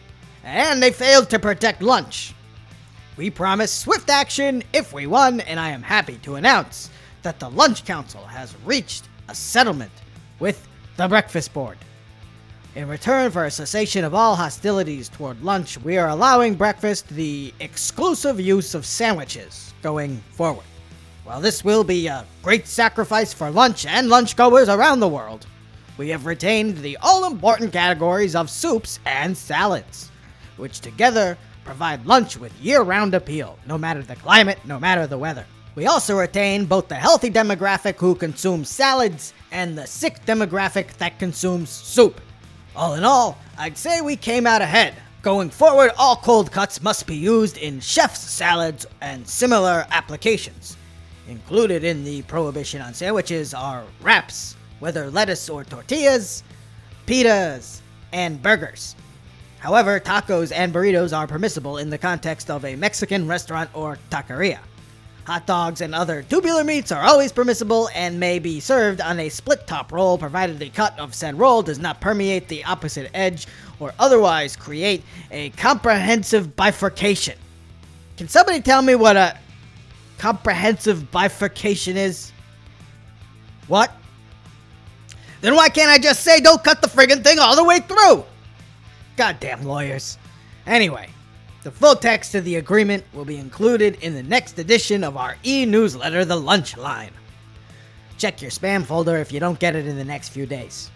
And they failed to protect lunch. We promised swift action if we won, and I am happy to announce that the Lunch Council has reached a settlement with the Breakfast Board. In return for a cessation of all hostilities toward lunch, we are allowing breakfast the exclusive use of sandwiches going forward. While this will be a great sacrifice for lunch and lunchgoers around the world, we have retained the all important categories of soups and salads, which together provide lunch with year round appeal, no matter the climate, no matter the weather. We also retain both the healthy demographic who consumes salads and the sick demographic that consumes soup. All in all, I'd say we came out ahead. Going forward, all cold cuts must be used in chef's salads and similar applications. Included in the prohibition on sandwiches are wraps, whether lettuce or tortillas, pitas, and burgers. However, tacos and burritos are permissible in the context of a Mexican restaurant or taqueria. Hot dogs and other tubular meats are always permissible and may be served on a split top roll provided the cut of said roll does not permeate the opposite edge or otherwise create a comprehensive bifurcation. Can somebody tell me what a comprehensive bifurcation is? What? Then why can't I just say don't cut the friggin' thing all the way through? Goddamn lawyers. Anyway, the full text of the agreement will be included in the next edition of our e newsletter, The Lunch Line. Check your spam folder if you don't get it in the next few days.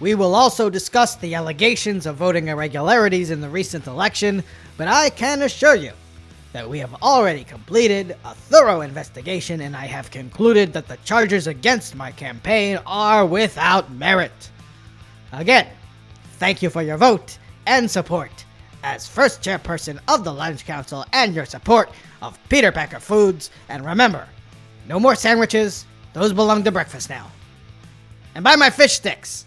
We will also discuss the allegations of voting irregularities in the recent election, but I can assure you that we have already completed a thorough investigation and I have concluded that the charges against my campaign are without merit. Again, thank you for your vote and support as first chairperson of the Lunch Council and your support of Peter Packer Foods. And remember, no more sandwiches, those belong to breakfast now. And buy my fish sticks.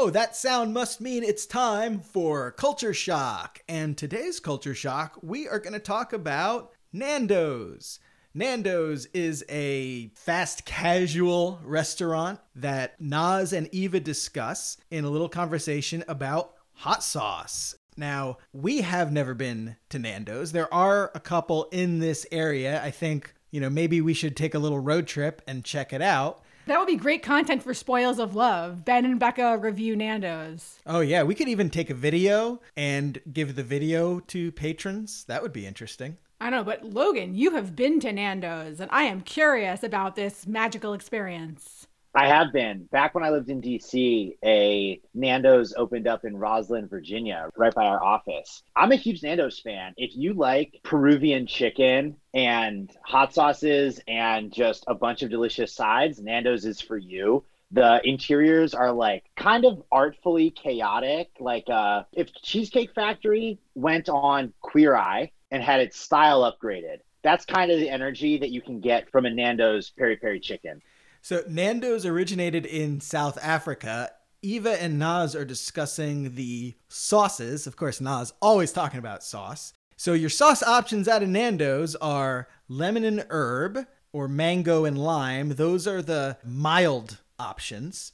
Oh, that sound must mean it's time for Culture Shock. And today's Culture Shock, we are going to talk about Nando's. Nando's is a fast casual restaurant that Nas and Eva discuss in a little conversation about hot sauce. Now, we have never been to Nando's. There are a couple in this area. I think, you know, maybe we should take a little road trip and check it out. That would be great content for Spoils of Love. Ben and Becca review Nando's. Oh, yeah. We could even take a video and give the video to patrons. That would be interesting. I know, but Logan, you have been to Nando's, and I am curious about this magical experience. I have been. Back when I lived in DC, a Nando's opened up in Rosslyn, Virginia, right by our office. I'm a huge Nando's fan. If you like Peruvian chicken and hot sauces and just a bunch of delicious sides, Nando's is for you. The interiors are like kind of artfully chaotic. Like uh, if Cheesecake Factory went on Queer Eye and had its style upgraded, that's kind of the energy that you can get from a Nando's peri peri chicken. So Nando's originated in South Africa. Eva and Nas are discussing the sauces. Of course, Nas always talking about sauce. So your sauce options out of Nando's are lemon and herb or mango and lime. Those are the mild options.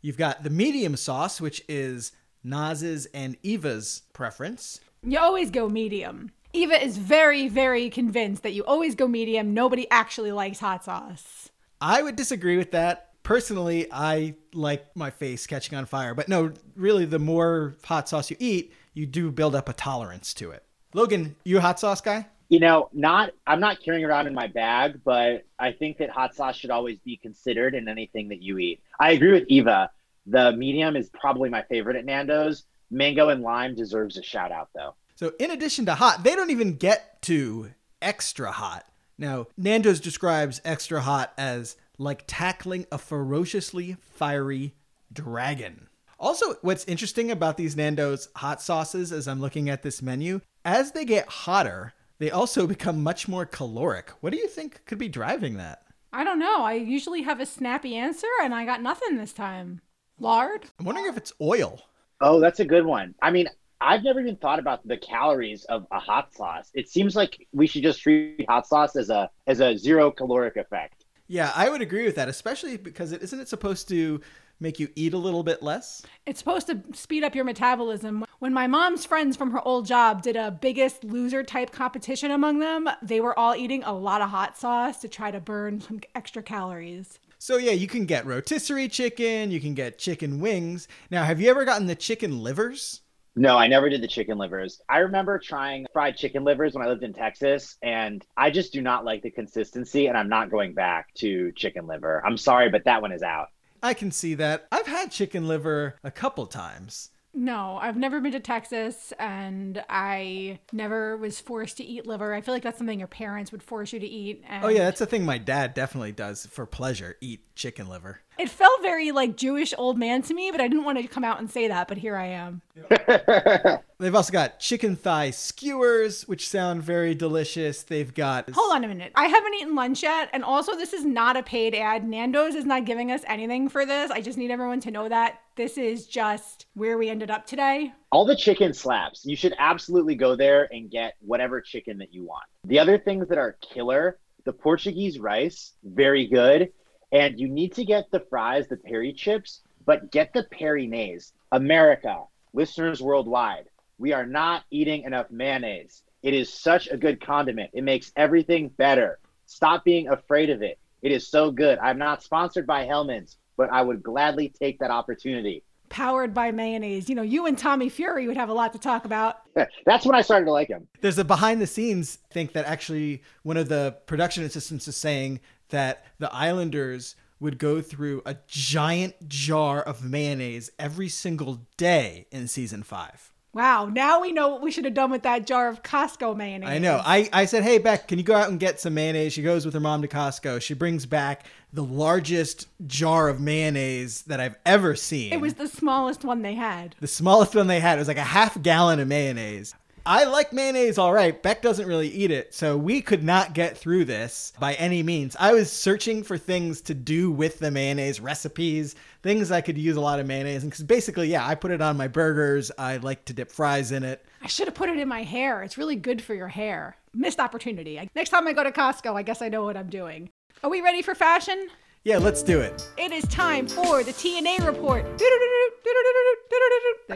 You've got the medium sauce, which is Nas's and Eva's preference. You always go medium. Eva is very, very convinced that you always go medium. Nobody actually likes hot sauce. I would disagree with that. Personally, I like my face catching on fire. But no, really, the more hot sauce you eat, you do build up a tolerance to it. Logan, you a hot sauce guy? You know, not I'm not carrying around in my bag, but I think that hot sauce should always be considered in anything that you eat. I agree with Eva. The medium is probably my favorite at Nando's. Mango and lime deserves a shout out though. So, in addition to hot, they don't even get to extra hot. Now, Nando's describes extra hot as like tackling a ferociously fiery dragon. Also, what's interesting about these Nando's hot sauces as I'm looking at this menu, as they get hotter, they also become much more caloric. What do you think could be driving that? I don't know. I usually have a snappy answer, and I got nothing this time. Lard? I'm wondering if it's oil. Oh, that's a good one. I mean, I've never even thought about the calories of a hot sauce. It seems like we should just treat hot sauce as a as a zero caloric effect. Yeah, I would agree with that, especially because it isn't it supposed to make you eat a little bit less? It's supposed to speed up your metabolism. When my mom's friends from her old job did a biggest loser type competition among them, they were all eating a lot of hot sauce to try to burn some extra calories. So yeah, you can get rotisserie chicken, you can get chicken wings. Now, have you ever gotten the chicken livers? No, I never did the chicken livers. I remember trying fried chicken livers when I lived in Texas, and I just do not like the consistency, and I'm not going back to chicken liver. I'm sorry, but that one is out. I can see that. I've had chicken liver a couple times. No, I've never been to Texas and I never was forced to eat liver. I feel like that's something your parents would force you to eat. And Oh yeah, that's a thing my dad definitely does for pleasure, eat chicken liver. It felt very like Jewish old man to me, but I didn't want to come out and say that, but here I am. They've also got chicken thigh skewers, which sound very delicious. They've got Hold on a minute. I haven't eaten lunch yet, and also this is not a paid ad. Nando's is not giving us anything for this. I just need everyone to know that this is just where we ended up today. All the chicken slaps. You should absolutely go there and get whatever chicken that you want. The other things that are killer, the Portuguese rice, very good. And you need to get the fries, the peri chips, but get the peri-nays. America, listeners worldwide, we are not eating enough mayonnaise. It is such a good condiment. It makes everything better. Stop being afraid of it. It is so good. I'm not sponsored by Hellmann's, but I would gladly take that opportunity. Powered by mayonnaise. You know, you and Tommy Fury would have a lot to talk about. That's when I started to like him. There's a behind the scenes think that actually one of the production assistants is saying that the Islanders would go through a giant jar of mayonnaise every single day in season five. Wow, now we know what we should have done with that jar of Costco mayonnaise. I know. I, I said, hey, Beck, can you go out and get some mayonnaise? She goes with her mom to Costco. She brings back the largest jar of mayonnaise that I've ever seen. It was the smallest one they had. the smallest one they had. It was like a half gallon of mayonnaise. I like mayonnaise all right. Beck doesn't really eat it, so we could not get through this by any means. I was searching for things to do with the mayonnaise, recipes, things I could use a lot of mayonnaise. And because basically, yeah, I put it on my burgers. I like to dip fries in it. I should have put it in my hair. It's really good for your hair. Missed opportunity. Next time I go to Costco, I guess I know what I'm doing. Are we ready for fashion? Yeah, let's do it. It is time for the TNA report. The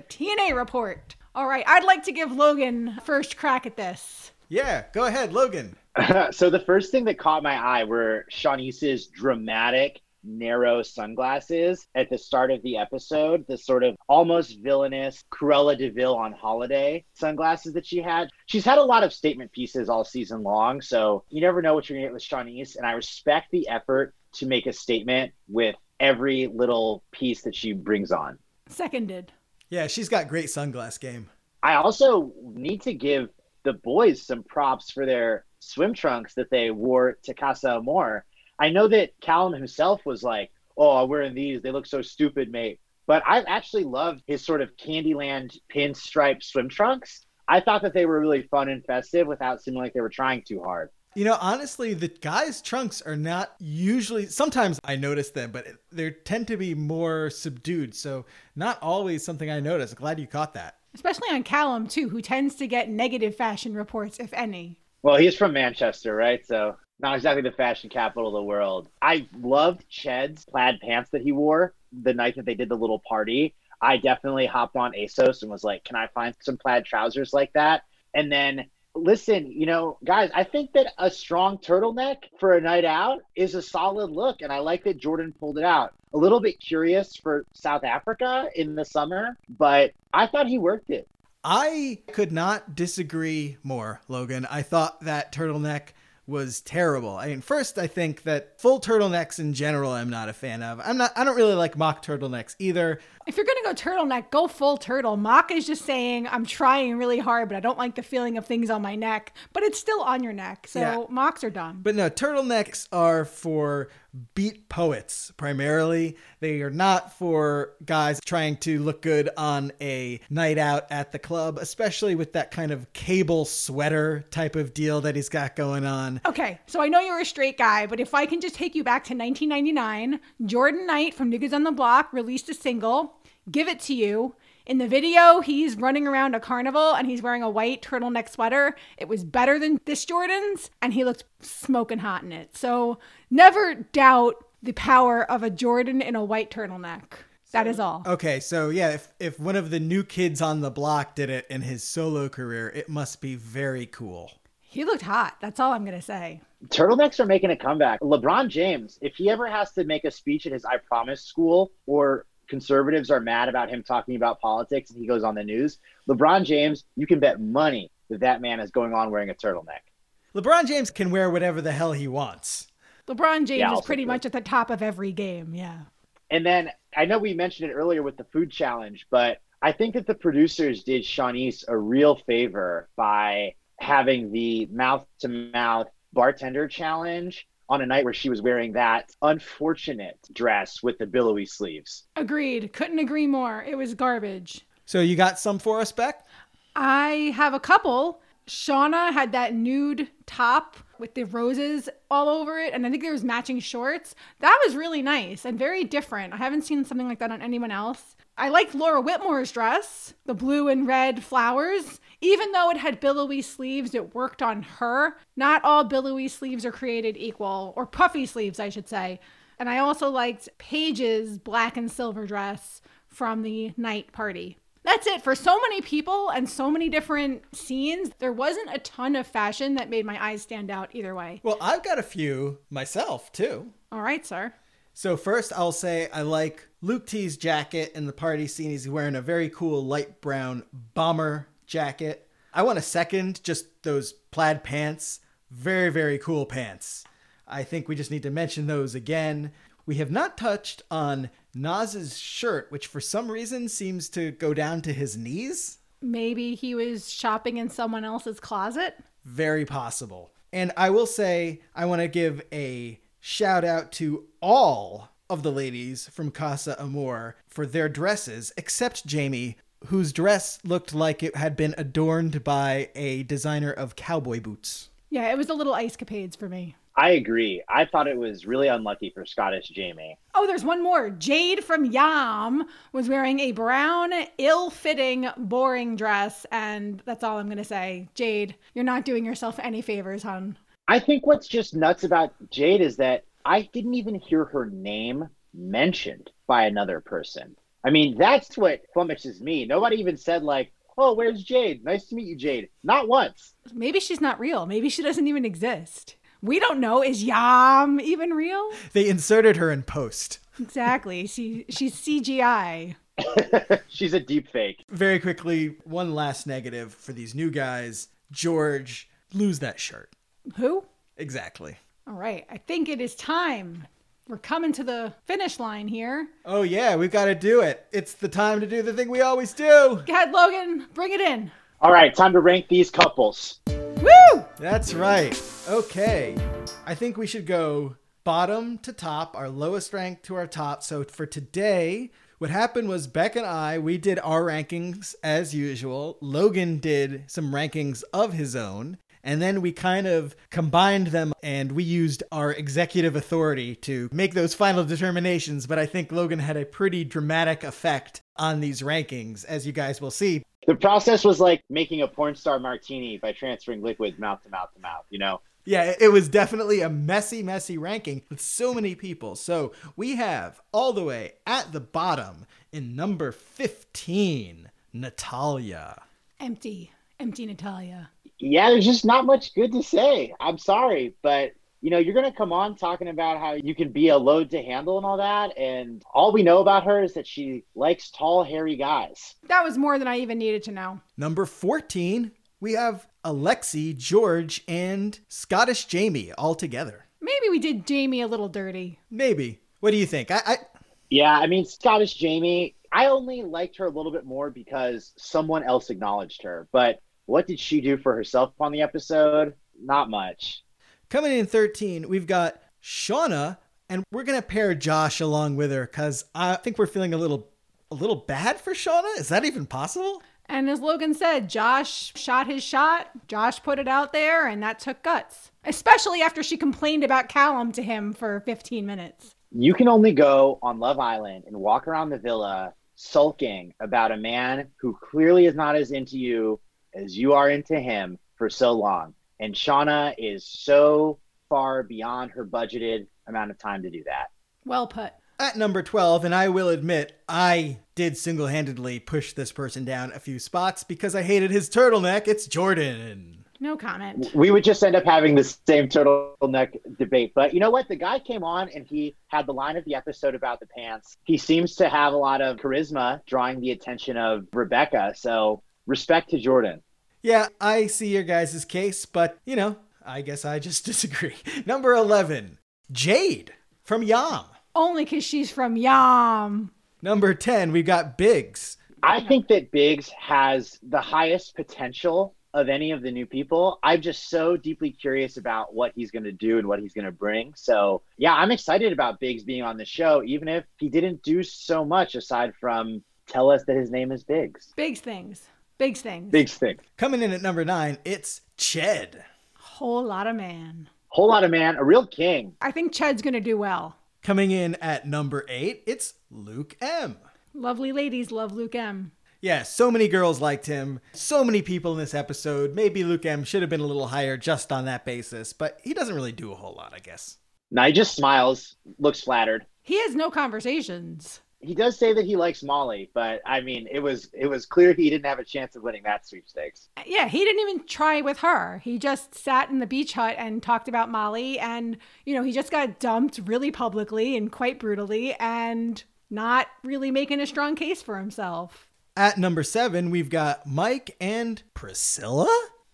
TNA report. All right, I'd like to give Logan first crack at this. Yeah, go ahead, Logan. so the first thing that caught my eye were Siannise's dramatic narrow sunglasses at the start of the episode, the sort of almost villainous Cruella de Vil on holiday sunglasses that she had. She's had a lot of statement pieces all season long, so you never know what you're gonna get with Siannise, and I respect the effort to make a statement with every little piece that she brings on. Seconded. Yeah, she's got great sunglass game. I also need to give the boys some props for their swim trunks that they wore to Casa Amor. I know that Callum himself was like, "Oh, I'm wearing these. They look so stupid, mate." But I actually loved his sort of Candyland pinstripe swim trunks. I thought that they were really fun and festive without seeming like they were trying too hard. You know, honestly, the guys' trunks are not usually. Sometimes I notice them, but they tend to be more subdued. So, not always something I notice. Glad you caught that. Especially on Callum, too, who tends to get negative fashion reports, if any. Well, he's from Manchester, right? So not exactly the fashion capital of the world. I loved Ched's plaid pants that he wore the night that they did the little party. I definitely hopped on ASOS and was like, can I find some plaid trousers like that? And then listen, you know, guys, I think that a strong turtleneck for a night out is a solid look. And I like that Jordan pulled it out. A little bit curious for South Africa in the summer, but I thought he worked it. I could not disagree more, Logan. I thought that turtleneck was terrible. I mean, first, I think that full turtlenecks in general, I'm not a fan of. I'm not. I don't really like mock turtlenecks either. If you're gonna go turtleneck, go full turtle. Mock is just saying I'm trying really hard, but I don't like the feeling of things on my neck. But it's still on your neck, so Yeah. mocks are dumb. But no, turtlenecks are for beat poets primarily. They are not for guys trying to look good on a night out at the club, especially with that kind of cable sweater type of deal that he's got going on. Okay, so I know you're a straight guy, but if I can just take you back to 1999, Jordan Knight from New Kids on the Block released a single, Give It to You. In the video, he's running around a carnival and he's wearing a white turtleneck sweater. It was better than this Jordan's, and he looked smoking hot in it. So never doubt the power of a Jordan in a white turtleneck. That is all. Okay, so yeah, if if one of the new kids on the block did it in his solo career, it must be very cool. He looked hot. That's all I'm going to say. Turtlenecks are making a comeback. LeBron James, if he ever has to make a speech at his I Promise school or conservatives are mad about him talking about politics and he goes on the news, LeBron James, you can bet money that that man is going on wearing a turtleneck. LeBron James can wear whatever the hell he wants. LeBron James Yeah, is pretty much at the top of every game. Yeah. And then I know we mentioned it earlier with the food challenge, but I think that the producers did Siannise a real favor by having the mouth to mouth bartender challenge on a night where she was wearing that unfortunate dress with the billowy sleeves. Agreed. Couldn't agree more. It was garbage. So you got some for us, Beck? I have a couple. Shaughna had that nude top with the roses all over it, and I think there was matching shorts. That was really nice and very different. I haven't seen something like that on anyone else. I liked Laura Whitmore's dress, the blue and red flowers. Even though it had billowy sleeves, it worked on her. Not all billowy sleeves are created equal, or puffy sleeves, I should say. And I also liked Paige's black and silver dress from the night party. That's it for so many people and so many different scenes. There wasn't a ton of fashion that made my eyes stand out either way. Well, I've got a few myself too. All right, sir. So first, I'll say I like Luke T's jacket in the party scene. He's wearing a very cool light brown bomber jacket. I want a second, just those plaid pants. Very, very cool pants. I think we just need to mention those again. We have not touched on Nas's shirt, which for some reason seems to go down to his knees. Maybe he was shopping in someone else's closet. Very possible. And I will say, I want to give a shout out to all of the ladies from Casa Amor for their dresses, except Jamie, whose dress looked like it had been adorned by a designer of cowboy boots. Yeah, it was a little ice capades for me. I agree. I thought it was really unlucky for Scottish Jamie. Oh, there's one more. Jade from Yam was wearing a brown, ill fitting, boring dress. And that's all I'm going to say. Jade, you're not doing yourself any favors, hon. I think what's just nuts about Jade is that I didn't even hear her name mentioned by another person. I mean, that's what flummoxes me. Nobody even said, like, oh, where's Jade? Nice to meet you, Jade. Not once. Maybe she's not real. Maybe she doesn't even exist. We don't know. Is Yam even real? They inserted her in post. Exactly. She she's CGI. She's a deep fake. Very quickly, one last negative for these new guys George, lose that shirt. Who? Exactly. All right. I think it is time. We're coming to the finish line here. Oh, yeah, we've got to do it. It's the time to do the thing we always do. Go ahead, Logan. Bring it in. All right, time to rank these couples. That's right. Okay. I think we should go bottom to top, our lowest rank to our top. So for today, what happened was Beck and I, we did our rankings as usual. Logan did some rankings of his own. And then we kind of combined them and we used our executive authority to make those final determinations. But I think Logan had a pretty dramatic effect on these rankings, as you guys will see. The process was like making a porn star martini by transferring liquid mouth to mouth to mouth, you know? Yeah, it- it was definitely a messy, messy ranking with so many people. So we have all the way at the bottom in number 15, Natalia. Empty. Empty Natalia. Yeah, there's just not much good to say. I'm sorry, but you know, you're going to come on talking about how you can be a load to handle and all that. And all we know about her is that she likes tall, hairy guys. That was more than I even needed to know. Number 14, we have Alexi, George, and Scottish Jamie all together. Maybe we did Jamie a little dirty. Maybe. What do you think? I, I Yeah, I mean, Scottish Jamie, I only liked her a little bit more because someone else acknowledged her. But what did she do for herself on the episode? Not much. Coming in 13, we've got Shaughna, and we're gonna pair Josh along with her because I think we're feeling a little a little bad for Shaughna. Is that even possible? And as Logan said, Josh shot his shot. Josh put it out there, and that took guts. Especially after she complained about Callum to him for 15 minutes. You can only go on Love Island and walk around the villa sulking about a man who clearly is not as into you as you are into him for so long. And Shaughna is so far beyond her budgeted amount of time to do that. Well put. At number 12, and I will admit, I did single handedly push this person down a few spots because I hated his turtleneck. It's Jordan. No comment. We would just end up having the same turtleneck debate. But you know what? The guy came on and he had the line of the episode about the pants. He seems to have a lot of charisma, drawing the attention of Rebecca. So respect to Jordan. Yeah, I see your guys' case, but you know, I guess I just disagree. Number 11, Jade from Yam. Only because she's from Yam. Number 10, we've got Biggs. I think that Biggs has the highest potential of any of the new people. I'm just so deeply curious about what he's going to do and what he's going to bring. So, yeah, I'm excited about Biggs being on the show, even if he didn't do so much aside from tell us that his name is Biggs. Big things. Big things. Big thing. Coming in at number 9, it's Ched. Whole lot of man. Whole lot of man, a real king. I think Ched's going to do well. Coming in at number 8, it's Luke M. Lovely ladies love Luke M. Yeah, so many girls liked him. So many people in this episode. Maybe Luke M should have been a little higher just on that basis, but he doesn't really do a whole lot, I guess. Now he just smiles, looks flattered. He has no conversations. He does say that he likes Molly, but I mean, it was it was clear he didn't have a chance of winning that sweepstakes. Yeah, he didn't even try with her. He just sat in the beach hut and talked about Molly and, you know, he just got dumped really publicly and quite brutally and not really making a strong case for himself. At number 7, we've got Mike and Priscilla.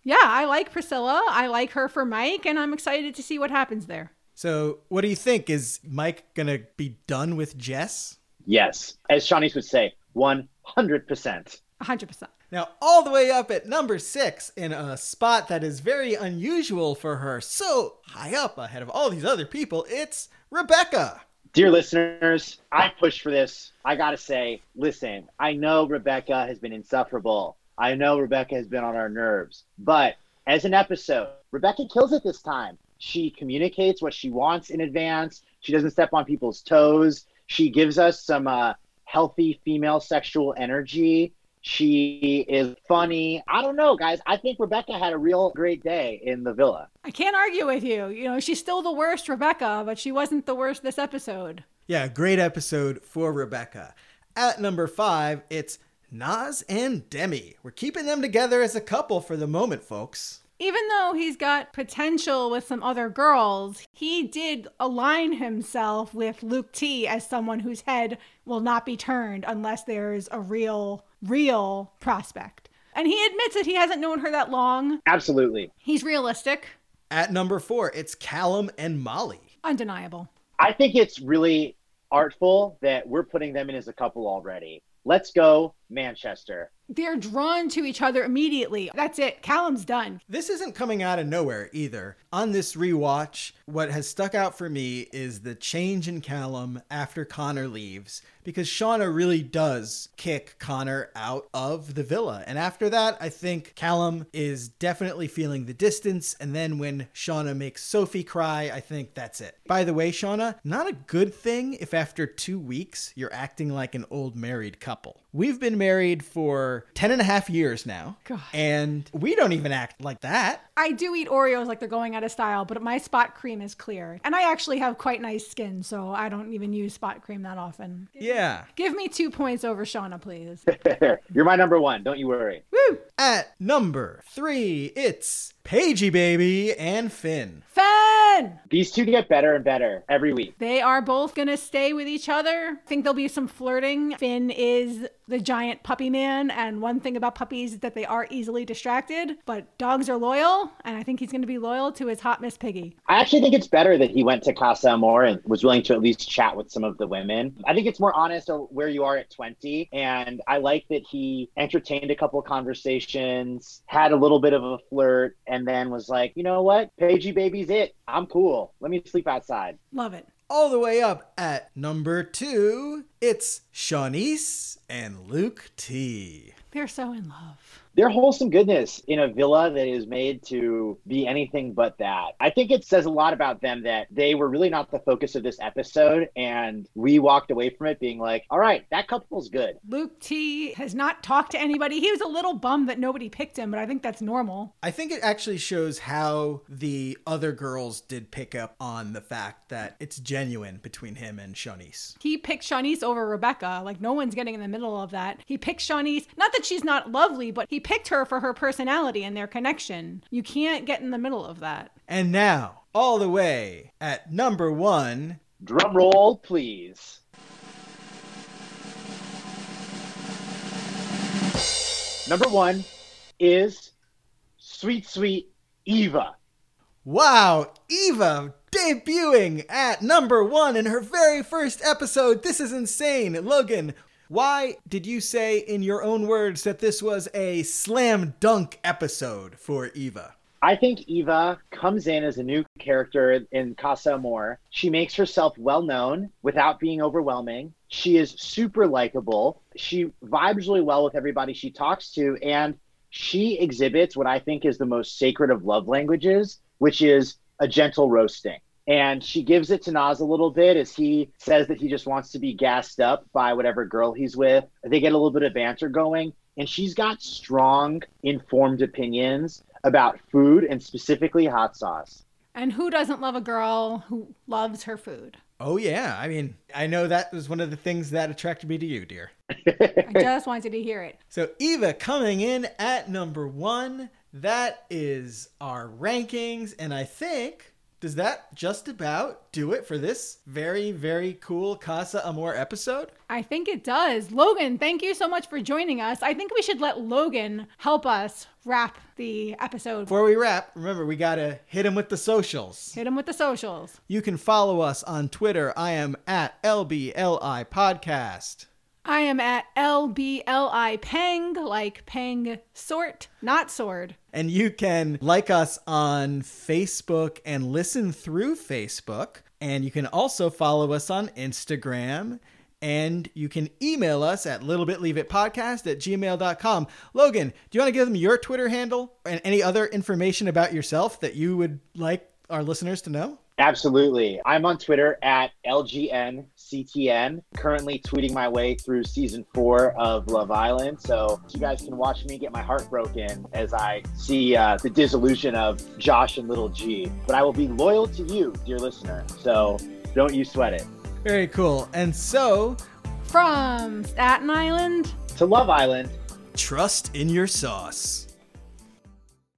Yeah, I like Priscilla. I like her for Mike, and I'm excited to see what happens there. So, what do you think? Is Mike going to be done with Jess? Yes, as Siannise would say, one hundred percent. 100%. Now, all the way up at number six in a spot that is very unusual for her, so high up ahead of all these other people, it's Rebecca. Dear listeners, I pushed for this. I gotta say, listen, I know Rebecca has been insufferable. I know Rebecca has been on our nerves, but as an episode, Rebecca kills it this time. She communicates what she wants in advance. She doesn't step on people's toes. She gives us some uh, healthy female sexual energy. She is funny. I don't know, guys. I think Rebecca had a real great day in the villa. I can't argue with you. You know, she's still the worst Rebecca, but she wasn't the worst this episode. Yeah, great episode for Rebecca. At number five, it's Nas and Demi. We're keeping them together as a couple for the moment, folks. Even though he's got potential with some other girls, he did align himself with Luke T as someone whose head will not be turned unless there's a real, real prospect. And he admits that he hasn't known her that long. Absolutely. He's realistic, At number four, it's Callum and Molly. undeniable. I think it's really artful that we're putting them in as a couple already. Let's go, Manchester. They're drawn to each other immediately. That's it. Callum's done. This isn't coming out of nowhere either. On this rewatch, what has stuck out for me is the change in Callum after Connor leaves, because Shaughna really does kick Connor out of the villa. And after that, I think Callum is definitely feeling the distance. And then when Shaughna makes Sophie cry, I think that's it. By the way, Shaughna, not a good thing if after two weeks you're acting like an old married couple. We've been married for 10 and a half years now. God. And we don't even act like that. I do eat Oreos like they're going out of style, but my spot cream is clear. And I actually have quite nice skin, so I don't even use spot cream that often. Yeah. Give me two points over Shaughna, please. You're my number one. Don't you worry. Woo! At number three, it's Pagey Baby and Finn. These two get better and better every week. They are both gonna stay with each other. I think there'll be some flirting. Finn is the giant puppy man, and one thing about puppies is that they are easily distracted, but dogs are loyal, and I think he's gonna be loyal to his hot Miss Piggy. I actually think it's better that he went to Casa Amor and was willing to at least chat with some of the women. I think it's more honest of where you are at 20. And I like that he entertained a couple of conversations, had a little bit of a flirt, and then was like, you know what? Pagey Baby's it. I'm cool. Let me sleep outside. Love it. All the way up at number two, it's Siannise and Luke T. They're so in love. They're wholesome goodness in a villa that is made to be anything but that. I think it says a lot about them that they were really not the focus of this episode. And we walked away from it being like, all right, that couple's good. Luke T has not talked to anybody. He was a little bummed that nobody picked him, but I think that's normal. I think it actually shows how the other girls did pick up on the fact that it's genuine between him and Siannise. He picked Siannise over Rebecca. Like, no one's getting in the middle of that. He picked Siannise, not that she's not lovely, but he picked her for her personality and their connection. You can't get in the middle of that. And now, all the way at number one, Drum roll, please. Number one is Sweet Sweet Eva. Wow, Eva debuting at number one in her very first episode. This is insane. Logan, why did you say in your own words that this was a slam dunk episode for Eva? I think Eva comes in as a new character in Casa Amor. She makes herself well known without being overwhelming. She is super likable. She vibes really well with everybody she talks to. And she exhibits what I think is the most sacred of love languages, which is a gentle roasting. And she gives it to Nas a little bit as he says that he just wants to be gassed up by whatever girl he's with. They get a little bit of banter going. And she's got strong, informed opinions about food and specifically hot sauce. And who doesn't love a girl who loves her food? Oh, yeah. I mean, I know that was one of the things that attracted me to you, dear. I just wanted to hear it. So, Eva coming in at number one. That is our rankings. And I think, does that just about do it for this very, very cool Casa Amor episode? I think it does. Logan, thank you so much for joining us. I think we should let Logan help us wrap the episode. Before we wrap, remember we gotta hit him with the socials. Hit him with the socials. You can follow us on Twitter. I am at LBLI Podcast. I am at LBLI Peng, like Peng sort, not sword. And you can like us on Facebook and listen through Facebook. And you can also follow us on Instagram. And you can email us at littlebitleaveitpodcast at gmail.com. Logan, do you want to give them your Twitter handle and any other information about yourself that you would like our listeners to know? Absolutely. I'm on Twitter at LGNCTN, currently tweeting my way through season four of Love Island. So you guys can watch me get my heart broken as I see uh, the dissolution of Josh and Little G. But I will be loyal to you, dear listener. So don't you sweat it. Very cool. And so, From Staten Island To Love Island. trust in your sauce.